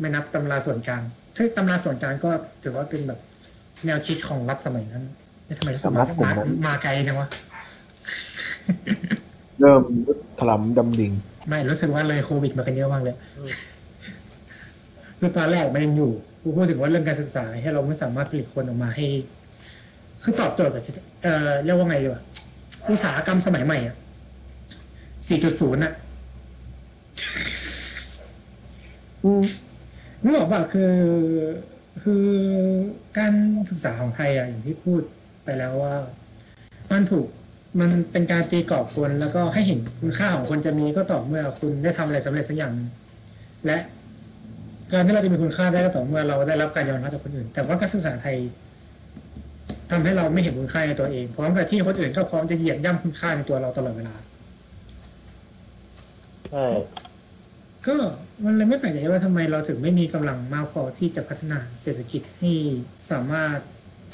ไม่นับตำราส่วนกลางซึ่งตำราส่วนกลางก็ถือว่าเป็นแบบแนวคิดของรัฐสมัยนั้นเอ๊ะทำไมสมัยสำนักผมมานั้นมาไกลจังวะเริ่มถลำดำดิ่งไม่รู้สึกว่าเลยโควิดมากันเยอะมากเลยคือตอนแรกมันยังอยู่กูพูดถึงว่าเรื่องการศึกษาให้เราไม่สามารถผลิตคนออกมาให้ คือตอบโจทย์กับสิเอ่อเรียกว่าไงดีวะ อุตสาหกรรมสมัยใหม่อะ4.0อะอืมนึกออกป่ะคือ คือการศึกษาของไทยอะอย่างที่พูดไปแล้วว่า มันถูกมันเป็นการตีกรอบคนแล้วก็ให้เห็นคุณค่าของคนจะมีก็ต่อเมื่อคุณได้ทำอะไรสำเร็จสักอย่างหนึ่งและการที่เราจะมีคุณค่าได้ก็ต่อเมื่อเราได้รับการยอมรับจากคนอื่น แต่ว่าการศึกษาไทย ทำให้เราไม่เห็นคุณค่าในตัวเองพร้อมกับที่คนอื่นก็พร้อมจะเหยียบย่ำคุณค่าในตัวเราตลอดเวลาใช่ก็มันเลยไม่แปลกใจว่าทำไมเราถึงไม่มีกำลังมากพอที่จะพัฒนาเศรษฐกิจให้สามารถ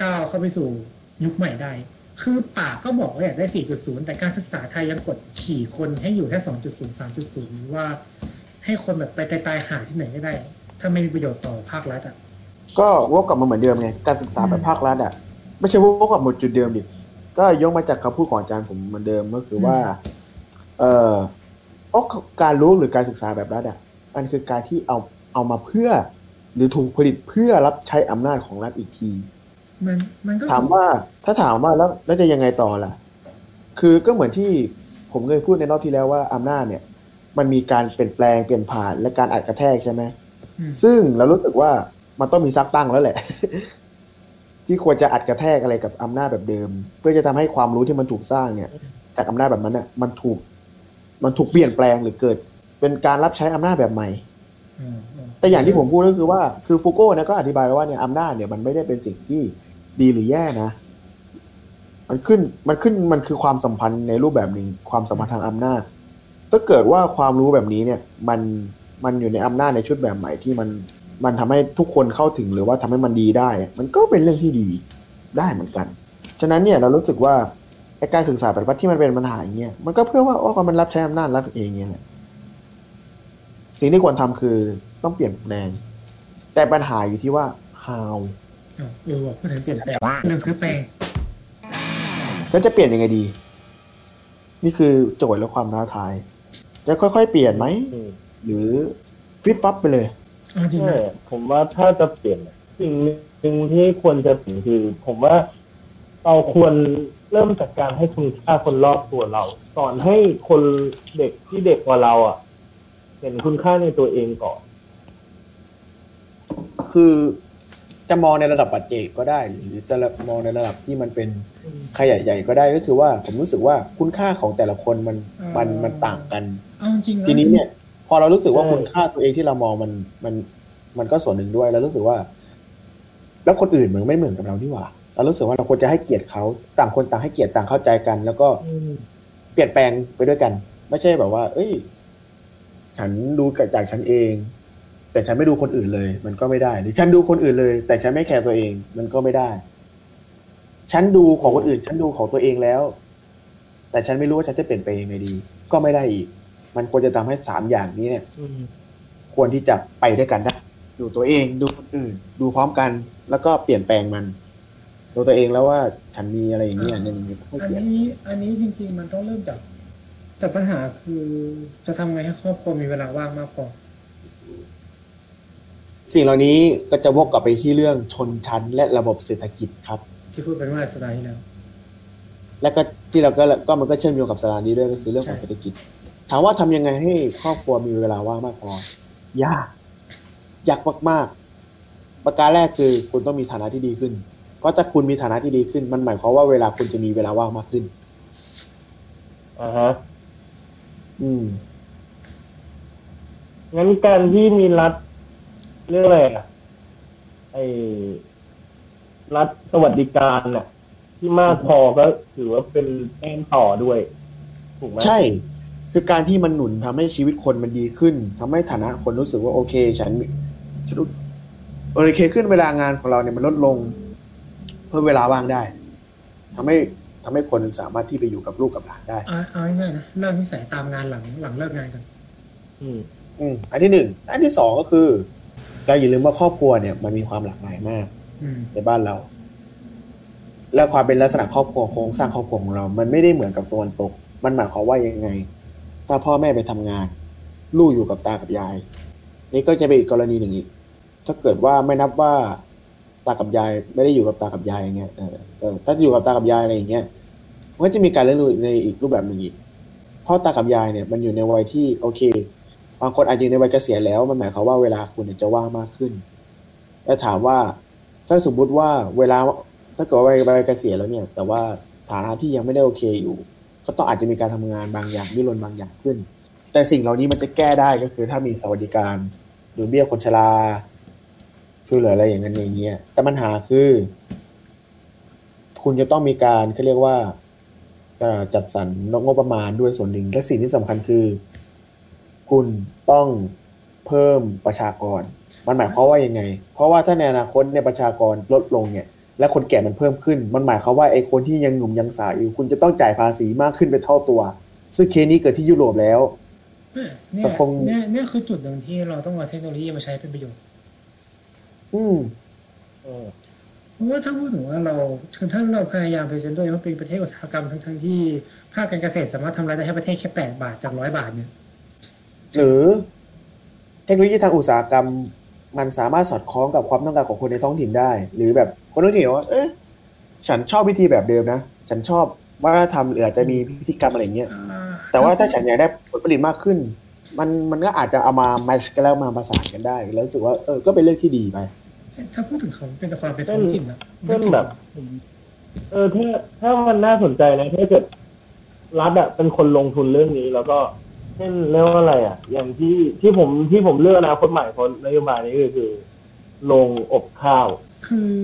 ก้าวเข้าไปสู่ยุคใหม่ได้ คือปากก็บอกว่าอยากได้ 4.0 แต่การศึกษาไทยยังกดขี่คนให้อยู่แค่ 2.0 3.0หรือว่า ให้คนแบบไปตายๆหาที่ไหนก็ได้ ถ้าไม่มีประโยชน์ต่อภาครัฐอะ ก็วกกลับมาเหมือนเดิมไง การศึกษาแบบภาครัฐอะ ไม่ใช่วกกลับหมดจุดเดิมดิก็ยกมาจากคำพูดของอาจารย์ผมเหมือนเดิมก็คือว่า เอ่อเพราะการรู้หรือการศึกษาแบบรัฐอะมันคือการที่เอาเอามาเพื่อ หรือถูกผลิตเพื่อรับใช้อำนาจของรัฐอีกทีมันมันก็ถามว่าถ้าถามว่าแล้วแล้วจะยังไงต่อล่ะ คือก็เหมือนที่ผมเคยพูดในรอบที่แล้วว่าอำนาจเนี่ย มันมีการเปลี่ยนแปลงเปลี่ยนผ่านและการอัดกระแทกใช่ไหมอืมซึ่งเรารู้สึกว่ามันต้องมีซักตั้งแล้วแหละ ที่ควรจะอัดกระแทกอะไรกับอำนาจแบบเดิม เพื่อจะทำให้ความรู้ที่มันถูกสร้างเนี่ยจากอำนาจแบบนั้นเนี่ยมันถูก มันถูกเปลี่ยนแปลงหรือเกิด เป็นการรับใช้อำนาจแบบใหม่แต่อย่างที่ผมพูดก็คือว่าคือฟูโก้เนี่ยก็อธิบายว้ว่าเนี่ยอำนาจเนี่ยมันไม่ได้เป็นสิ่งที่ดีหรือแย่นะ มันขึ้นมันขึ้นมันคือความสัมพันธ์ในรูปแบบหนึ่งความสัมพันธ์ทางอำนาจ ถ้าเกิดว่าความรู้แบบนี้เนี่ย มันมันอยู่ในอำนาจในชุดแบบใหม่ที่มัน มันทำให้ทุกคนเข้าถึงหรือว่าทำให้มันดีได้ มันก็เป็นเรื่องที่ดีได้เหมือนกัน ฉะนั้นเนี่ยเรารู้สึกว่าไอ้การศึกษาแบบว่าที่มันเป็นปัญหาอย่างเงี้ยมันก็เพื่อว่าว่ามันรับใช้อำนาจรัฐเองเนี่ยแหละสิ่งที่ควรทำคือต้องเปลี่ยนแปลง แต่ปัญหาอยู่ที่ว่า how อะเออว่ะพูดถึงเปลี่ยนแปลงลืมซื้อแปลงแล้วจะเปลี่ยนยังไงดี นี่คือโจทย์และความท้าทาย จะค่อยๆ เปลี่ยนไหมอืมหรือฟิปฟับไปเลย เอาจริงใช่นะผมว่าถ้าจะเปลี่ยนสิ่งหนึ่งที่ควรจะเปลี่ยนคือ ผมว่าเราควรเริ่มจากการให้คุณค่าคนรอบตัวเราสอนให้คนเด็กที่เด็กกว่าเราอะ เห็นคุณค่าในตัวเองก่อน คือจะมองในระดับปัจเจกก็ได้ หรือจะมองในระดับที่มันเป็นขยายใหญ่ก็ได้ก็คือว่า ผมรู้สึกว่าคุณค่าของแต่ละคนมันมันมันต่างกันเอาจริงะทีนี้เนี่ย พอเรารู้สึกว่าใช่คุณค่าตัวเองที่เรามองมันมัน มันก็ส่วนหนึ่งด้วยแล้วรู้สึกว่า แล้วคนอื่นมันไม่เหมือนกับเรานี่หว่าเรารู้สึกว่าเราควรจะให้เกียรติเขาต่างคนต่างให้เกียรติต่างเข้าใจกัน แล้วก็อืมเปลี่ยนแปลงไปด้วยกัน ไม่ใช่แบบว่า เอ้ย ฉันดูจากฉันเอง แต่ฉันไม่ดูคนอื่นเลย มันก็ไม่ได้ หรือฉันดูคนอื่นเลย แต่ฉันไม่แคร์ตัวเอง มันก็ไม่ได้ ฉันดูของคนอื่น ฉันดูของตัวเองแล้ว แต่ฉันไม่รู้ว่าฉันจะเปลี่ยนไปยังไงดี ก็ไม่ได้อีก มันควรจะทำให้สามอย่างนี้เนี่ยอืมควรที่จะไปด้วยกันได้ดูตัวเอง ดูคนอื่น ดูพร้อมกัน แล้วก็เปลี่ยนแปลงมัน ดูตัวเองแล้วว่าฉันมีอะไรอย่างนี้ยเนี่ยไม่อันเกี่ยวนี้ อันนี้จริง ๆ มันต้องเริ่มจากแต่ปัญหาคือจะทำไงให้ครอบครัวมีเวลาว่างมากพอสิ่งเหล่านี้ก็จะวกกลับไปที่เรื่องชนชั้น และระบบเศรษฐกิจครับ ที่พูดไปเมื่อสัปดาห์ที่แล้วและก็ที่เราก็ก็มันก็เชื่อมโยงกับสารานี้ด้วยก็คือเรื่องของใช่เศรษฐกิจ ถามว่าทำยังไงให้ครอบครัวมีเวลาว่างมากพอยากยากมากๆ ประการแรกคือคุณต้องมีฐานะที่ดีขึ้นเพราะถ้าคุณมีฐานะที่ดีขึ้น มันหมายความว่าเวลาคุณจะมีเวลาว่างมากขึ้นอ่าฮะอืมงั้นการที่มีรัฐเรื่องอะไรอะไอ้รัฐสวัสดิการน่ะ ที่มากพอก็ถือว่าเป็นแต้มต่อด้วยถูกไหมใช่ คือการที่มันหนุนทำให้ชีวิตคนมันดีขึ้นทำให้ฐานะคนรู้สึกว่าโอเค ฉันฉันรู้โอเคขึ้นเวลางานของเราเนี่ยมันลดลง เพิ่มเวลาว่างได้ทำให้ทำให้คนสามารถที่ไปอยู่กับลูกกับหลานได้เอาเอาง่ายๆนะเลิกนิสัยตามงานหลังหลังเลิกงานกัน อืม อืม อันที่หนึ่งอันที่สองก็คือเราอย่าลืมว่าครอบครัวเนี่ย มันมีความหลากหลายมากอืมในบ้านเรา และความเป็นลักษณะครอบครัวโครงสร้างครอบครัวของเรา มันไม่ได้เหมือนกับตะวันตก มันหมายความว่ายังไง ถ้าพ่อแม่ไปทำงาน ลูกอยู่กับตากับยาย นี่ก็จะเป็นอีกกรณีหนึ่งอีก ถ้าเกิดว่าไม่นับว่าตากับยายไม่ได้อยู่กับตากับยายอย่างเงี้ยเออเออถ้าอยู่กับตากับยายอะไรอย่างเงี้ยมันก็จะมีการเลี้ยงดูในอีกรูปแบบหนึ่งอีกเพราะตากับยายเนี่ยมันอยู่ในวัยที่โอเคบางคนอาจจะอยู่ในวัยเกษียณแล้วมันหมายความว่าเวลาคุณจะว่างมากขึ้นแต่ถามว่า ถ้าสมมุติว่าเวลาถ้าเกิดว่าวัยวัยเกษียณแล้วเนี่ย แต่ว่าฐานะที่ยังไม่ได้โอเคอยู่ ก็ต้องอาจจะมีการทำงานบางอย่างดิ้นรนบางอย่างขึ้น แต่สิ่งเหล่านี้มันจะแก้ได้ก็คือ ถ้ามีสวัสดิการหรือเบี้ยคนชราช่วยเหลืออะไรอย่างนั้นอย่างเงี้ยแต่ปัญหาคือ คุณจะต้องมีการเขาเรียกว่าจัดสรรงบประมาณด้วยส่วนหนึ่ง และสิ่งที่สำคัญคือ คุณต้องเพิ่มประชากร มันหมายความว่ายังไง เพราะว่าถ้าในอนาคตเนี่ยประชากรลดลงเนี่ย และคนแก่มันเพิ่มขึ้น มันหมายความว่าไอ้คนที่ยังหนุ่มยังสาวอยู่ คุณจะต้องจ่ายภาษีมากขึ้นเป็นเท่าตัว ซึ่งเคสนี้เกิดที่ยุโรปแล้วเนี่ยเนี่ยสังคมเนี่ยเนี่ยคือจุดหนึ่งที่เราต้องเอาเทคโนโลยีมาใช้เป็นประโยชน์ อืมเออเพราะว่าถ้าพูดถึงว่าเราคือถ้าเราพยายามไปเซนด้วยว่าเป็นประเทศอุตสาหกรรมทั้งทั้งๆที่ภาคการเกษตรสามารถทำรายได้ให้ประเทศแค่แปดบาทจากร้อยบาทเนี่ยหรือเทคโนโลยีทางอุตสาหกรรม มันสามารถสอดคล้องกับความต้องการของคนในท้องถิ่นได้ หรือแบบคนท้องถิ่นว่าเอ๊ะฉันชอบวิธีแบบเดิมนะ ฉันชอบวัฒนธรรมหรืออาจจะมีพิธีกรรมอะไรเงี้ยแต่ว่าถ้าฉันอยากได้ผลผลิตมากขึ้น มันมันก็อาจจะเอามาแมชกันแล้วมาประสานกันได้ แล้วรู้สึกว่าเออก็เป็นเรื่องที่ดีไปถ้าพูดถึงเขาเป็นความเป็นท้องถิ่นนะเช่นแบบ เออถ้าถ้ามันน่าสนใจนะถ้าเกิดรัฐอะเป็นคนลงทุนเรื่องนี้แล้วก็เช่นเรียกว่าอะไรอะอย่างที่ที่ผมที่ผมเลือกอนาคตใหม่เพราะนโยบายนี้ก็คือลงอบข้าว คือ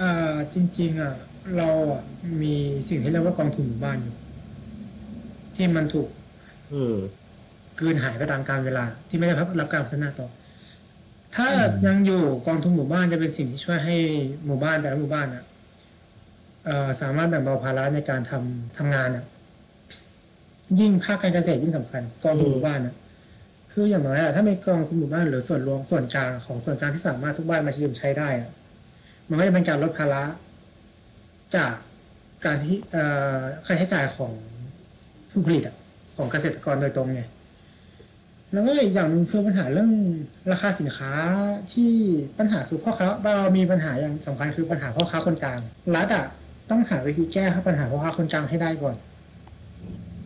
อ่าจริง ๆ อะ เราอะมีสิ่งที่เรียกว่ากองทุนหมู่บ้านอยู่ ที่มันถูกอืมกลืนหายไปตามกาลเวลา ที่ไม่ได้รับการพัฒนาต่อ ถ้ายังอยู่กองทุนหมู่บ้านจะเป็นสิ่งที่ช่วยให้หมู่บ้านแต่ละหมู่บ้านอะเอ่อสามารถแบ่งเบาภาระในการทำทำงานอะ ยิ่งภาคการเกษตรยิ่งสำคัญกองทุนหมู่บ้านอะคืออย่างน้อยอะถ้ามีกองทุนหมู่บ้านหรือส่วนรวมส่วนกลางของส่วนกลางที่สามารถทุกบ้านมายืมใช้ได้อะมันก็จะเป็นการลดภาระจากการที่เอ่อค่าใช้จ่ายของผู้ผลิตอะของเกษตรกรโดยตรงไงแล้วก็อีกอย่างหนึ่งคือปัญหาเรื่องราคาสินค้าที่ปัญหาคือพ่อค้าเรามีปัญหาอย่างสำคัญคือปัญหาพ่อค้าคนกลางรัฐอะต้องหาวิธีแก้ปัญหาพ่อค้าคนกลางให้ได้ก่อน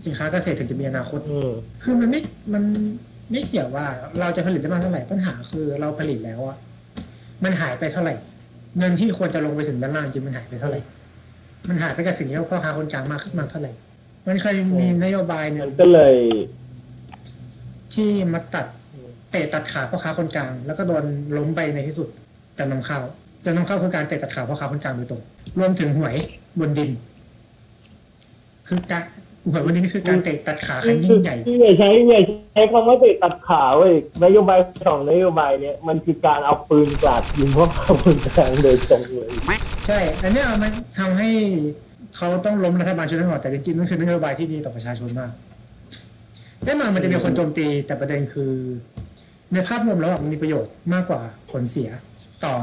สินค้าเกษตรถึงจะมีอนาคตอืมคือมันไม่มันไม่เกี่ยวว่าเราจะผลิตได้มากเท่าไหร่ปัญหาคือเราผลิตแล้วอะมันหายไปเท่าไหร่ เงินที่ควรจะลงไปถึงด้านล่างจริงมันหายไปเท่าไหร่ มันหายไปกับสิ่งที่พ่อค้าคนกลางมากขึ้นมาเท่าไหร่ มันเคยมีนโยบายหนึ่มังนก็เลย ที่มาตัดเตะตัดขาพ่อค้าคนกลาง แล้วก็โดนล้มไปในที่สุดจำนำข้าวจำนำข้าวคือการเตะตัดขาพ่อค้าคนกลางโดยตรงรวมถึงหวยบนดิน คือการ หวยบนดินนี่คือการเตะตัดขาครั้งยิ่งใหญ่ที่อย่าใช้อย่าใช้คำว่าเตะตัดขาเว้ยนโยบายสองนโยบายเนี้ยมันคือการเอาปืนกราดยิงพวกเขาคนกลางโดยตรงเลยใช่อันเนี้ยมันทำให้เขาต้องล้มรัฐบาลชุดนั้นก่อนแต่จริงๆมันคือนโยบายที่ดีต่อประชาชนมากแน่นอนมันจะมีคนโจมตีแต่ประเด็นคือ ในภาพรวมแล้วอะมันมีประโยชน์มากกว่าผลเสียต่อ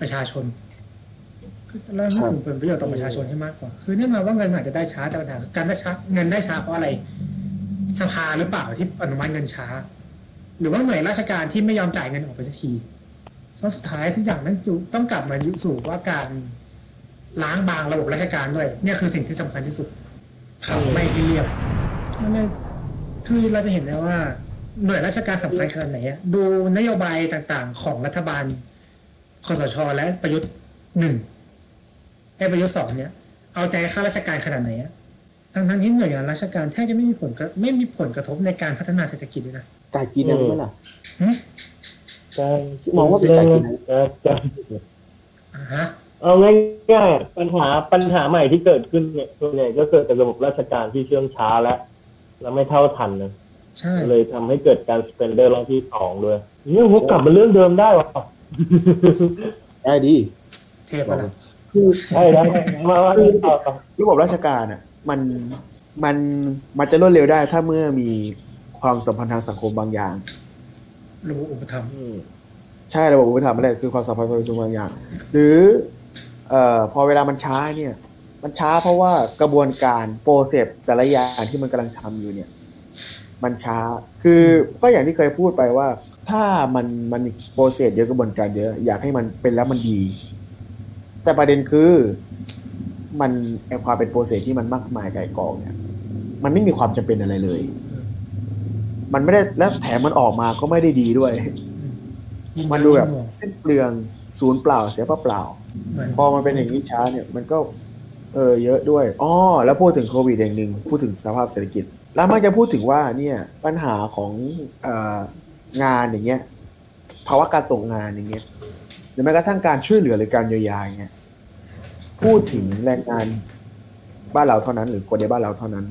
ประชาชน คือเราไม่ถึงเป็นประโยชน์ต่อประชาชนให้มากกว่า คือแน่นอนว่าเงินอาจจะได้ช้าแต่ปัญหาการได้ช้าเงินได้ช้าเพราะอะไร สภาหรือเปล่าที่อนุมัติเงินช้า หรือว่าหน่วยราชการที่ไม่ยอมจ่ายเงินออกไปสักทีเพราะสุดท้ายทุกอย่างนั้นต้องกลับมายู่สู่ว่าการล้างบางระบบราชการด้วย เนี่ยคือสิ่งที่สำคัญที่สุดทำไม่ให้เรียบนั่นเลยคือเราจะเห็นได้ว่าหน่วยราชการสำคัญขนาดไหนดูนโยบายต่างๆ ของรัฐบาลคอสชและประยุทธ์หนึ่ง ไอ้ประยุทธ์สองเนี่ย เอาใจข้าราชการขนาดไหนอะทั้งทั้งๆที่หน่วยงานราชการแทบจะไม่มีผลกระไม่มีผลกระทบในการพัฒนาเศรษฐกิจเลยนะไก่กินได้ไหมล่ะหึใช่มองว่าเป็นการกินใช่ใช่อ่าฮะเอาง่ายๆปัญหาปัญหาใหม่ที่เกิดขึ้นเนี่ยส่วนใหญ่ก็เกิดจากระบบราชการที่เชื่องช้าและและไม่เท่าทันนะใช่เลยทำให้เกิดการสเปนเดอร์รอบที่สองด้วยเนี่ยผมกลับมาเรื่องเดิมได้วะได้ดี เทปอะไร คือได้ได้มาว่าต่อต่อระบบราชการอะ มันมันมันจะรวดเร็วได้ถ้าเมื่อมีความสัมพันธ์ทางสังคมบางอย่างระบบอุปถัมภ์อืมใช่ระบบอุปถัมภ์อะไรคือความสัมพันธ์ทางสังคมบางอย่าง หรือ เอ่อพอเวลามันช้าเนี่ย มันช้าเพราะว่ากระบวนการ process แต่ละอย่างที่มันกำลังทำอยู่เนี่ย มันช้าคือก็อย่างที่เคยพูดไปว่า ถ้ามันมันมี process เยอะกระบวนการเยอะ อยากให้มันเป็นแล้วมันดี แต่ประเด็นคือมันไอความเป็น process ที่มันมากมายไก่กองเนี่ย มันไม่มีความจำเป็นอะไรเลย มันไม่ได้แล้วแถมมันออกมาก็ไม่ได้ดีด้วยยิ่งมันดูแบบยิ่งหน่วงสิ้นเปลืองศูนย์เปล่าเสียเปล่าเหมือนพอมันเป็นอย่างนี้ช้าเนี่ยมันก็ เออเยอะด้วยอ๋อแล้วพูดถึงโควิดอย่างหนึ่งพูดถึงสภาพเศรษฐกิจ แล้วมันจะพูดถึงว่าเนี่ยปัญหาของเอ่องานอย่างเงี้ยภาวะการตกงานอย่างเงี้ย หรือแม้กระทั่งการช่วยเหลือหรือการเยียวยาอย่างเงี้ยพูดถึงแรงงานบ้านเราเท่านั้น หรือคนในบ้านเราเท่านั้น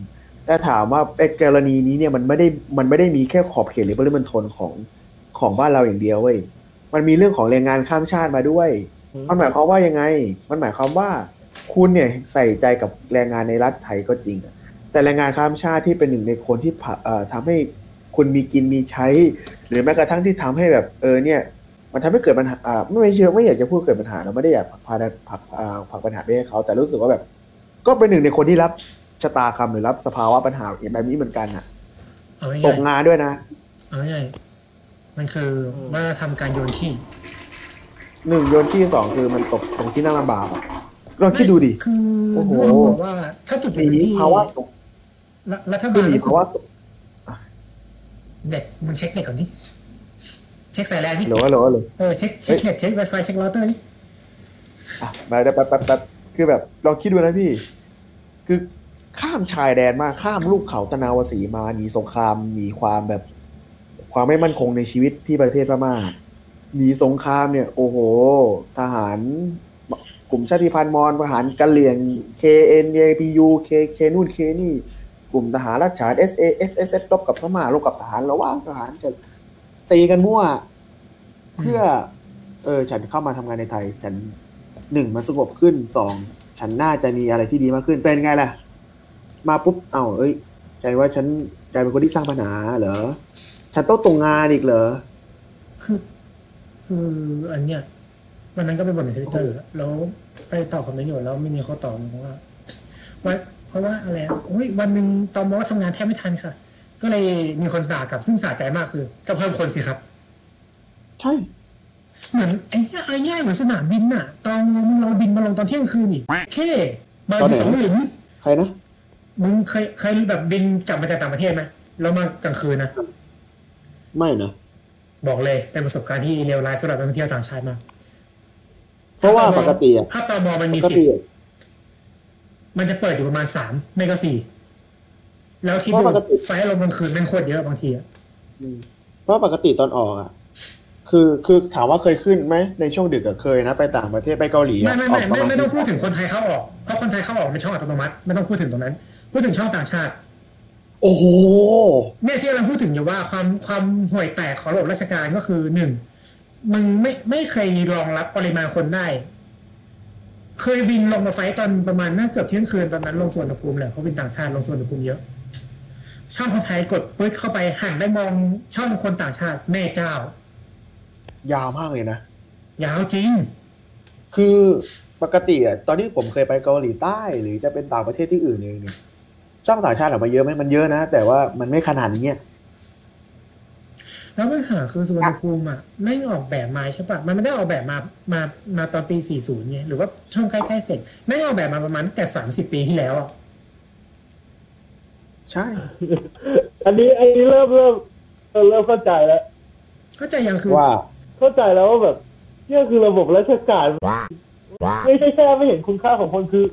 แต่ถามว่าไอ้กรณีนี้เนี่ยมันไม่ได้มันไม่ได้มีแค่ขอบเขตหรือปริมณฑลของของบ้านเราอย่างเดียวเว้ยมันมีเรื่องของแรงงานข้ามชาติมาด้วย มันหมายความว่ายังไง มันหมายความว่าคุณเนี่ยใส่ใจกับแรงงานในรัฐไทยก็จริงอะแต่แรงงานข้ามชาติที่เป็นหนึ่งในคนที่ผะเอ่อทำให้คุณมีกินมีใช้ หรือแม้กระทั่งที่ทำให้แบบเออเนี่ย มันทำให้เกิดปัญหาอ่าไม่ไม่เชื่อไม่อยากจะพูดเกิดปัญหาเราไม่ได้อยากผลักพาผลักอ่าผลักปัญหาไปให้เขา แต่รู้สึกว่าแบบ ก็เป็นหนึ่งในคนที่รับชะตากรรมหรือรับสภาวะปัญหาแบบนี้เหมือนกันอะเอาตง่ายกงานด้วยนะๆเอาง่ายๆมันคือว่าทำการโยนขี้หนึ่งโยนที่สองคือมันตกตรงที่นั่งลำบากอะลองคิดดูดิคือโอ้โหเรื่องบอกว่าถ้าจุดมียืนที่ภาวะตกรัรัฐคืบาอลมีรู้สึกภาวะตกเด็กมึงเช็คเน็ตก่อนดิ เช็คสายแลนนี่หรือว่าหรือว่าหรอเออเช็คเช็คเน็ตเช็คไวไฟเช็คเราเตอร์นี่อะมาได้แป๊บแป๊บแป๊บคือแบบลองคิดดูนะพี่ คือข้ามชายแดนมาข้ามลูกเขาตะนาวสีมาหนีสงครามหนีความแบบ ความไม่มั่นคงในชีวิตที่ประเทศพม่าหนีสงครามเนี่ย โอ้โห ทหารกลุ่มชาติพันธุ์มอญทหารกะเหรี่ยง KN APU K K นู่น K นี่ กลุ่มทหารรัชฉาน SA SSS รบกับพม่ารบกับทหารระหว่างทหารจะ ตีกันมั่ว เพื่อ เออ ฉันเข้ามาทำงานในไทย ฉันหนึ่งมันสงบขึ้นสองฉันน่าจะมีอะไรที่ดีมากขึ้นเป็นไงล่ะ มาปุ๊บเอ้าเอ้ยใจว่าฉันกลายเป็นคนที่สร้างปัญหาเหรอฉันต้องตรงงานอีกเหรอคือคืออันเนี้ยวันนั้นก็ไปบ่นในทวิตเตอร์แล้วไปตอบคอมเมนต์อยู่แล้วไม่มีเขาตอบเพราะว่าว่าเพราะว่าอะไรอะโอ้ยวันหนึ่งตอมอว่าทำงานแทบไม่ทันค่ะ ก็เลยมีคนด่ากลับซึ่งสะใจมากคือก็เพิ่มคนสิครับใช่เหมือนไอ้เนี้ยไอ้ง่ายเหมือนสนามบินน่ะ ตอนมึงเราบินมาลงตอนเที่ยงคืนนี่แค่มาที่สองหลุมใครนะมึงเคยเคยแบบบินกลับมาจากต่างประเทศไหมแล้วมากลางคืนนะไม่นะบอกเลยเป็นประสบการณ์ที่เลวร้ายสำหรับนักท่องเที่ยวต่างชาติมากเพราะว่าปกติอะถ้าตมมันปมีกสิบติอะมันจะเปิดอยู่ประมาณสามไม่ก็สี่ แล้วคิดเพดูราะปกติไฟล์ลงกลางคืนแม่งโคตรเยอะบางทีอะอืมเพราะปกติตอนออกอะคือคือถามว่าเคยขึ้นไหมในช่วงดึกอะเคยนะ ไปต่างประเทศไปเกาหลีอะไม่ไม่ไม่กปไม่ระาณไม่ต้องพูดถึงคนไทยเข้าออกเพราะคนไทยเข้าออกเป็นช่องอัตโนมัติไม่ต้องพูดถึงตรงนั้น พูดถึงช่องต่างชาติ โอ้โหเนี่ยที่เราพูดถึงอยู่ว่าความความห่วยแตกของระบบราชการก็คือหนึ่งมึงไม่ไม่เคยรองรับปริมาณคนได้ เคยบินลงมาไฟล์ตอนประมาณน่าเกือบเที่ยงคืนตอนนั้นลงสวนภูมิแหละเพราะบินต่างชาติลงสวนภูมิเยอะ ช่องคนไทยกดปึ๊ดเข้าไปหันได้มองช่องคนต่างชาติแม่เจ้า ยาวมากเลยนะ ยาวจริง คือปกติอะตอนที่ผมเคยไปเกาหลีใต้ หรือจะเป็นต่างประเทศที่อื่นเองเนี่ยช่องต่างชาติออกมาเยอะไหมมันเยอะนะ แต่ว่ามันไม่ขนาดนี้แล้วปัญหาคือสุวรรณภูมิอะไม่ออกแบบมาใช่ปะมันไม่ได้ออกแบบมามามาตอนปี 40ไงหรือว่าช่วงใกล้ๆเสร็จไม่ออกแบบมาประมาณตั้งแต่ 30 ปีที่แล้วอะ ใช่ อันนี้อันนี้เริ่มเริ่มเออเริ่มเข้าใจแล้ว เข้าใจยังคือว่า เข้าใจแล้วว่าแบบเนี่ยคือระบบราชการไม่ใช่แค่ไม่เห็นคุณค่าของคนคือ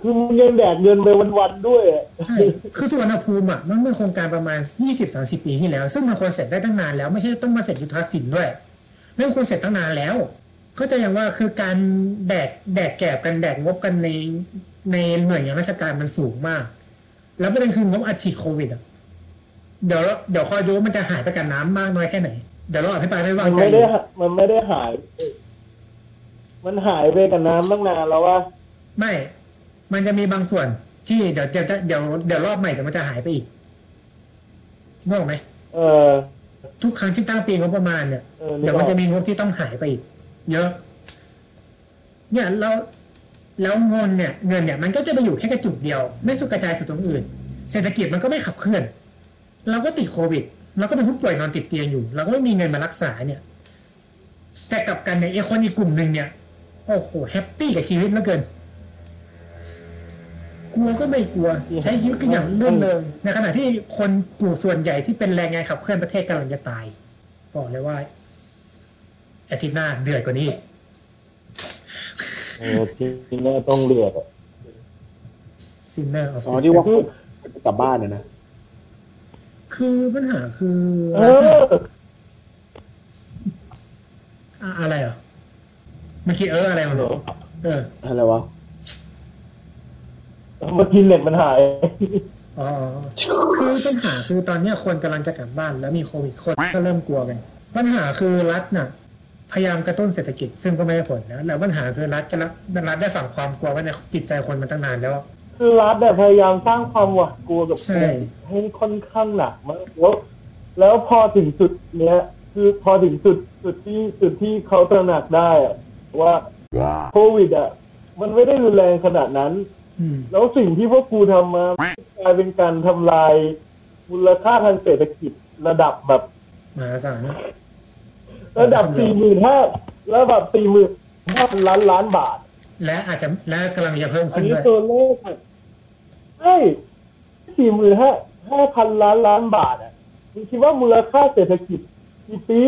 คือมึงยังแดกเงินไปวันๆด้วยอะใช่คือสุวรรณภูมิอะมันเป็นโครงการประมาณ20-30ปีที่แล้ว ซึ่งมันควรเสร็จได้ตั้งนานแล้วไม่ใช่ต้องมาเสร็จยุทธศิลป์ด้วยไม่ควรเสร็จตั้งนานแล้วเข้าใจยังว่าคือการแดกแดกแกบกันแดกงบกันในในหน่วยงานราชการมันสูงมาก แล้วประเด็นคืองบอัดฉีดโควิดอะเดี๋ยวเดี๋ยวคอยดูว่ามันจะหายไปกับน้ำมากน้อยแค่ไหน เดี๋ยวเราอภิปรายไม่วามังนใจไม่ได้หามันไม่ได้หาย มันหายไปกับน้ำตั้งนานแล้วว่าไม่ มันจะมีบางส่วนที่เดี๋ยวเดี๋ยวเดี๋ยวเดี๋ยวรอบใหม่เดี๋ยวมันจะหายไปอีกงงไหมเออ ทุกครั้งที่ตั้งปีงบประมาณเนี่ยเออนึกออกเดี๋ยวมันจะมีงบที่ต้องหายไปอีก เยอะ เนี่ยแล้ว แล้วเงินเนี่ยเงินเนี่ยมันก็จะไปอยู่แค่กระจุกเดียว ไม่สุกระจายสู่ตรงอื่น เศรษฐกิจมันก็ไม่ขับเคลื่อน เราก็ติดโควิดเราก็เป็นผู้ป่วยนอนติดเตียงอยู่ เราก็ไม่มีเงินมารักษาเนี่ย แต่กลับกันเนี่ยไอ้คนอีกกลุ่มหนึ่งเนี่ยโอ้โหแฮปปี้กับชีวิตเหลือเกิน กลัวก็ไม่กลัว ใช้ชีวิตกันอย่างเลื่อนเลยในขณะที่คนกลุ่มส่วนใหญ่ที่เป็นแรงงานขับเคลื่อนประเทศกำลังจะตาย บอกเลยว่าอาทิตย์หน้าเดือดกว่านี้อีก เออทีนี้ต้องเลือดอะซินเนอร์ออฟอ๋อซิสที่เต็ว่ามกลับบ้านนะนะ คือปัญหาคือเอออะอะไรเหรอเมื่อกี้เอออะไรมาเหรอเอออะไรวะ เมื่อกี้เน็ตมันหาย อ๋อคือปัญหาคือตอนเนี้ยคนกำลังจะกลับบ้านแล้วมีโควิดคนก็เริ่มกลัวกัน ปัญหาคือรัฐน่ะ พยายามกระตุ้นเศรษฐกิจซึ่งก็ไม่ได้ผลนะแล้วปัญหาคือรัฐก็รัฐรัฐได้ฝังความกลัวไว้ในจิตใจคนมาตั้งนานแล้ว คือรัฐเนี่ยพยายามสร้างความหวาดกลัวกับคใช่นให้ค่อนข้างหนักมากแล้วแล้วพอถึงจุดเนี้ยคือพอถึงจุดจุดที่จุดที่เขาตระหนักได้อะว่าโควิดอะมันไม่ได้รุนแรงขนาดนั้นอืมแล้วสิ่งที่พวกกูทำมากลายเป็นการทำลายมูลค่าทางเศรษฐกิจระดับแบบมหาศาลนะ ระดับสี่หมื่นห้าระดับสี่หมื่นห้าพันล้านล้านบาท และอาจจะและกำลังจะเพิ่มอันขึ้นนี้ด้วยตัวเลขอะใช่สี่หมื่นห้าห้าพันล้านล้านบาทอะมึงคิดว่ามูลค่าเศรษฐกิจกี่ปี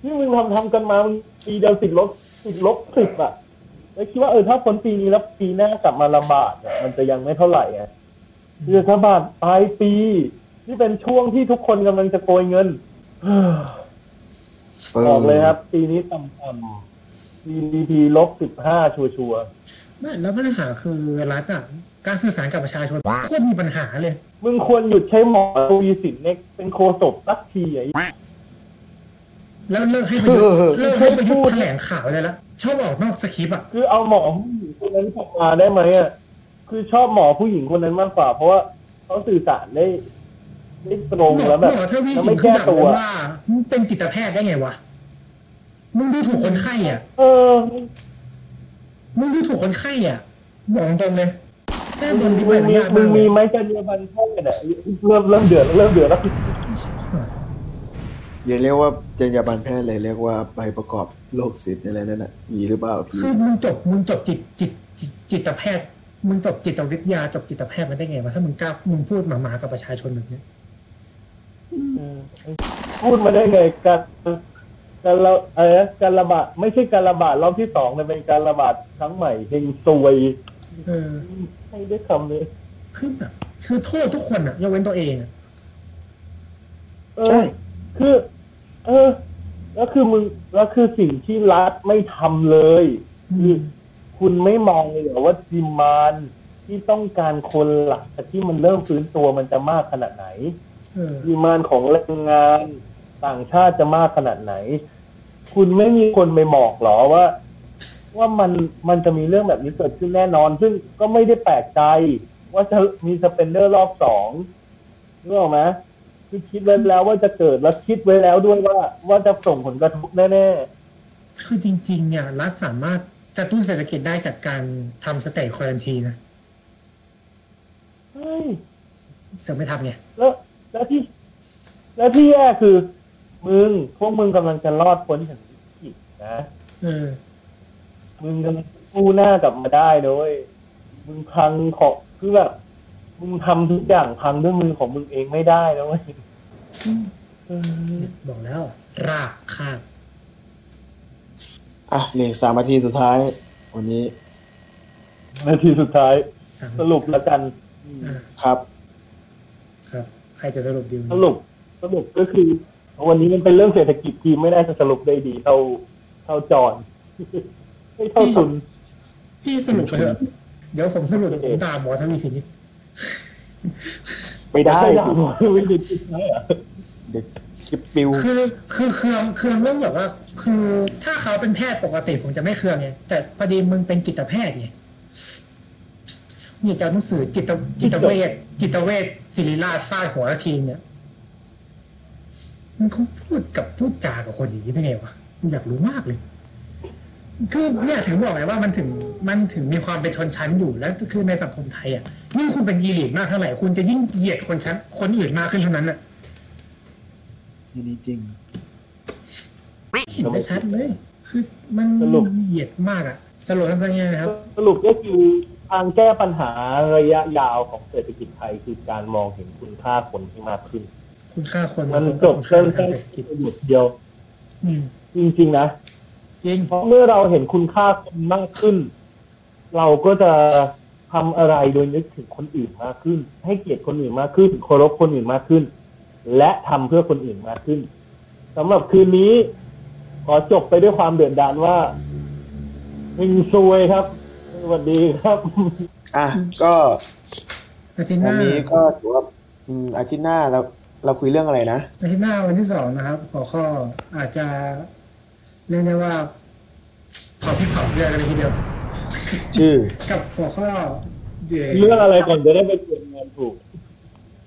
ที่มึงทำทำกันมามึงปีเดียวติดลบติดลบสิบอะแล้วคิดว่าเออถ้าพ้นปีนี้แล้วปีหน้ากลับมาลำบากอะมันจะยังไม่เท่าไหร่ไงคือรัฐบาลปลายปี ที่เป็นช่วงที่ทุกคนกำลังจะโกยเงิน บอกเลยครับ ปีนี้ต่ำๆ GDP ลบสิบห้าชัวร์ไม่แล้วปัญหาคือรัฐอะการสื่อสารกับประชาชนโคตรมีปัญหาเลย ๆมึงควรหยุดใช้หมอทวีสินเนี่ยเป็นโคศกสักทีไอ้แล้วเลิกให้ประยุทธ์เลิกให้ประยุทธ์แถลงข่าวเลยละชอบออกนอกสคริปต์อะคือเอาหมอผู้หญิงคนนั้นกลับมาได้ไหมอะคือชอบหมอผู้หญิงคนนั้นมากกว่า เพราะว่าเขาสื่อสารได้ ได้ตรงหมอแล้วแบบหมอทวีแล้วสิไม่นคือแก้แบบตัวว่ามึงเป็นจิตแพทย์ได้ไงวะมึงดูถูกคนไข้อะเออมึงดูถูกคนไข้อะบอกตรงเลยแม่งโดมึนงที่ใบอนุมีญาตมึมางกเลมียไหมจรรยาบรรณแพทย์อะเริ่มเริ่มเดือดแล้วเริ่มเดือดแล้วอย่าเรียกว่าจรรยาบรรณแพทย์เลยเรียกว่าใบประกอบโรคศิลป์อะไรนั่นน่ะมีหรือเปล่าพี่คือมึงจบมึงจบจิตจิตจิตจิตแพทย์มึงจบจิตวิทยาจบจิตแพทย์มาได้ไงวะถ้ามึงกล้ามึงพูดหมาๆกับประชาชนแบบเนี้ย พูดมาได้ไงการการระอะไรนะการระบาดไม่ใช่การระบาดรอบที่สองแต่เป็นการระบาดครั้งใหม่เฮงซวยเออให้ได้คำเลยคือแบบคือโทษทุกคนอะยกเว้นตัวเองอะเอใช่อคือ เออ แล้วคือมึงแล้วคือสิ่งที่รัฐไม่ทำเลยคือคุณไม่มองเลยเหรอว่าดิมานที่ต้องการคนหลักที่มันเริ่มฟื้นตัวมันจะมากขนาดไหนเออ ดีมานของแรงงานต่างชาติจะมากขนาดไหน คุณไม่มีคนไปบอกหรอว่า ว่ามันมันจะมีเรื่องแบบนี้เกิดขึ้นแน่นอน ซึ่งก็ไม่ได้แปลกใจ ว่าจะมีสเปนเดอร์รอบสองนึกออกไหมคือคิดไว้แล้วว่าจะเกิดแล้วคิดไว้แล้วด้วยว่า ว่าจะส่งผลกระทบแน่คือจริง ๆ เนี่ยรัฐสามารถกระตุ้นเศรษฐกิจได้จากการทำสเตทควอลันทีนะๆเฮ้ยเสือไม่ทำไงแล้ว แล้วที่ แล้วที่แย่คือ มึงพวกมึงกำลังจะรอดพ้นจากวิกฤตนะเออมึงกำลังกู้หน้ากลับมาได้ด้วยมึงพังของคือแบบมึงทำทุกอย่างพังด้วยมือของมึงเองไม่ได้นะเว้ยบอกแล้ว ราบคาบอะนี่สามนาทีสุดท้าย วันนี้ นาทีสุดท้ายสังสรุปแล้วกันอ่าครับค รับใครจะสรุปดีสรุปสรุปก็คือ วันนี้มันเป็นเรื่องเศรษฐกิจทีมไม่ได้จะสรุปได้ดีเท่าเท่าจอนไม่เท่าทุนพี่สรุปไปเถอะเดี๋ยวผมสรุปผมด่าหมอทวีสินอีกไม่ได้ไม่ได้หมดไม่ได้คิดนะเด็กคลิปปิวคือคือเครืองเครืองเรื่องแบบว่า คือถ้าเขาเป็นแพทย์ปกติผมจะไม่เครืองไงแต่พอดีมึงเป็นจิตแพทย์ไง มึงอยากจะเอาหนังสือจิตจิตเวชจิตเวชศิริราชฟาดหัวทีเนี่ยมันเขาพูดกับพูดจากับคนอย่างนี้ได้ไงวะผมอยากรู้มากเลย คือเนี่ยถึงบอกไงว่ามันถึงมันถึงมีความเป็นชนชั้นอยู่แล้วคือในสังคมไทยอะยิ่งคุณเป็นอีลิทมากเท่าไหร่คุณจะยิ่งเหยียดคนชั้นคนอื่นมากขึ้นเท่านั้นอะนี่นี่จริงเห็นได้ชัดเลย คือมันเหยียดมากอะสรุปสั้นๆง่ายๆนะครับ สรุปก็คือทางแก้ปัญหาระยะยาวของเศรษฐกิจไทยคือการมองเห็นคุณค่าคนที่มากขึ้น คุณค่าคนมันแล้วจก็บคุณค่าเรื่องทางแค่เศรษฐกิจบทเดียวอืมจริงๆนะจริงเพราะเมื่อเราเห็นคุณค่าคนมากขึ้น เราก็จะทำอะไรโดยนึกถึงคนอื่นมากขึ้น ให้เกียรติคนอื่นมากขึ้นเคารพคนอื่นมากขึ้น และทำเพื่อคนอื่นมากขึ้นสำหรับคืนนี้ ขอจบไปด้วยความเดือดดานว่าเฮงซวยครับ สวัสดีครับ อะก็อาทิตย์หวันน้านี้ก็ถือว่าอืมอาทิตย์หน้าเราเราคุยเรื่องอะไรนะ อาทิตย์หน้าวันที่สองนะครับหัวข้ออาจจะเรียกได้ว่าเผาพี่เผาเรื่องกันเลยทีเดียว ชื่อ กับหัวข้อเดี๋ยวเรื่องอะไรก่อนจะได้ไปเตรียมงานถูก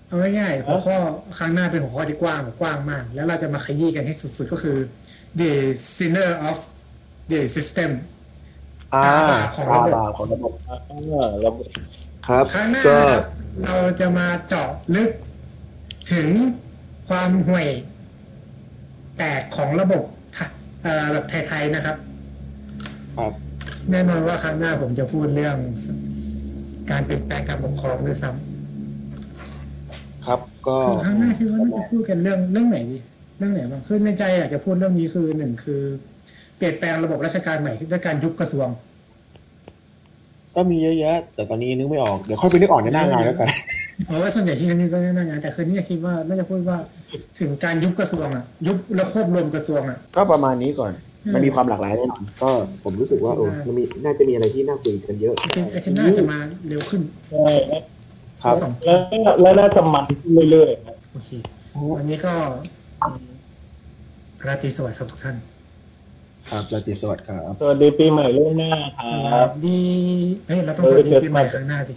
เอาง่ายๆหัวข้อครั้งหน้าเป็นหัวข้อที่กว้างกว้างมาก แล้วเราจะมาขยี้กันให้สุดๆก็คือ the sinner of the system อ่าตาบาปของระบบตาบาปของระบบอ่าแล้วครับครั้งหน้าก็นะครับเราจะมาเจาะลึก ถึงความห่วยแตกของระบบทะเอ่อแบบไทยๆนะครับครับแน่นอนว่าครั้งหน้าผมจะพูดเรื่อง การเปลี่ยนแปลงการปกครองด้วยซ้ครับ ก็ำคือครั้งหน้าคิดว่าน่าจะพูดกันเรื่องเรื่องไหนดีเรื่องไหนบ้างคือในใจอยากจะพูดเรื่องนี้คือหนึ่งคือ เปลี่ยนแปลงระบบราชการใหม่ด้วยการยุบกระทรวง ก็มีเยอะแยะแต่ตอนนี้นึกไม่ออกเดี๋ยวค่อยไปนึกออกในหน้างานแล้วกันเพราะว่าส่วนใหญ่ที่นั่นก็นั่นงานแต่คืนนี้คิดว่าน่าจะพูดว่าถึงการยุบกระทรวงอะ ยุบแล้วควบรวมกระทรวงอะ ก็ประมาณนี้ก่อนอืมมันมีความหลากหลายแน่นอนก็ผมรู้สึกว่าโอ้มันมีน่าจะมีอะไรที่น่าคุยกันเยอะไอ้ที่ไอ้ที่น่าจะมาเร็วขึ้นใช่ครับสองแล้วแล้วน่าจะมันขึ้นเรื่อยๆนะโอเควันนี้ก็ราตรีสวัสดิ์ครับทุกท่าน ครับราตรีสวัสดิ์ครับ สวัสดีปีใหม่ล่วงหน้าคสรับวัสดีเฮ้ยเราต้องสวัสดีปีใหม่ครั้งหน้าสิ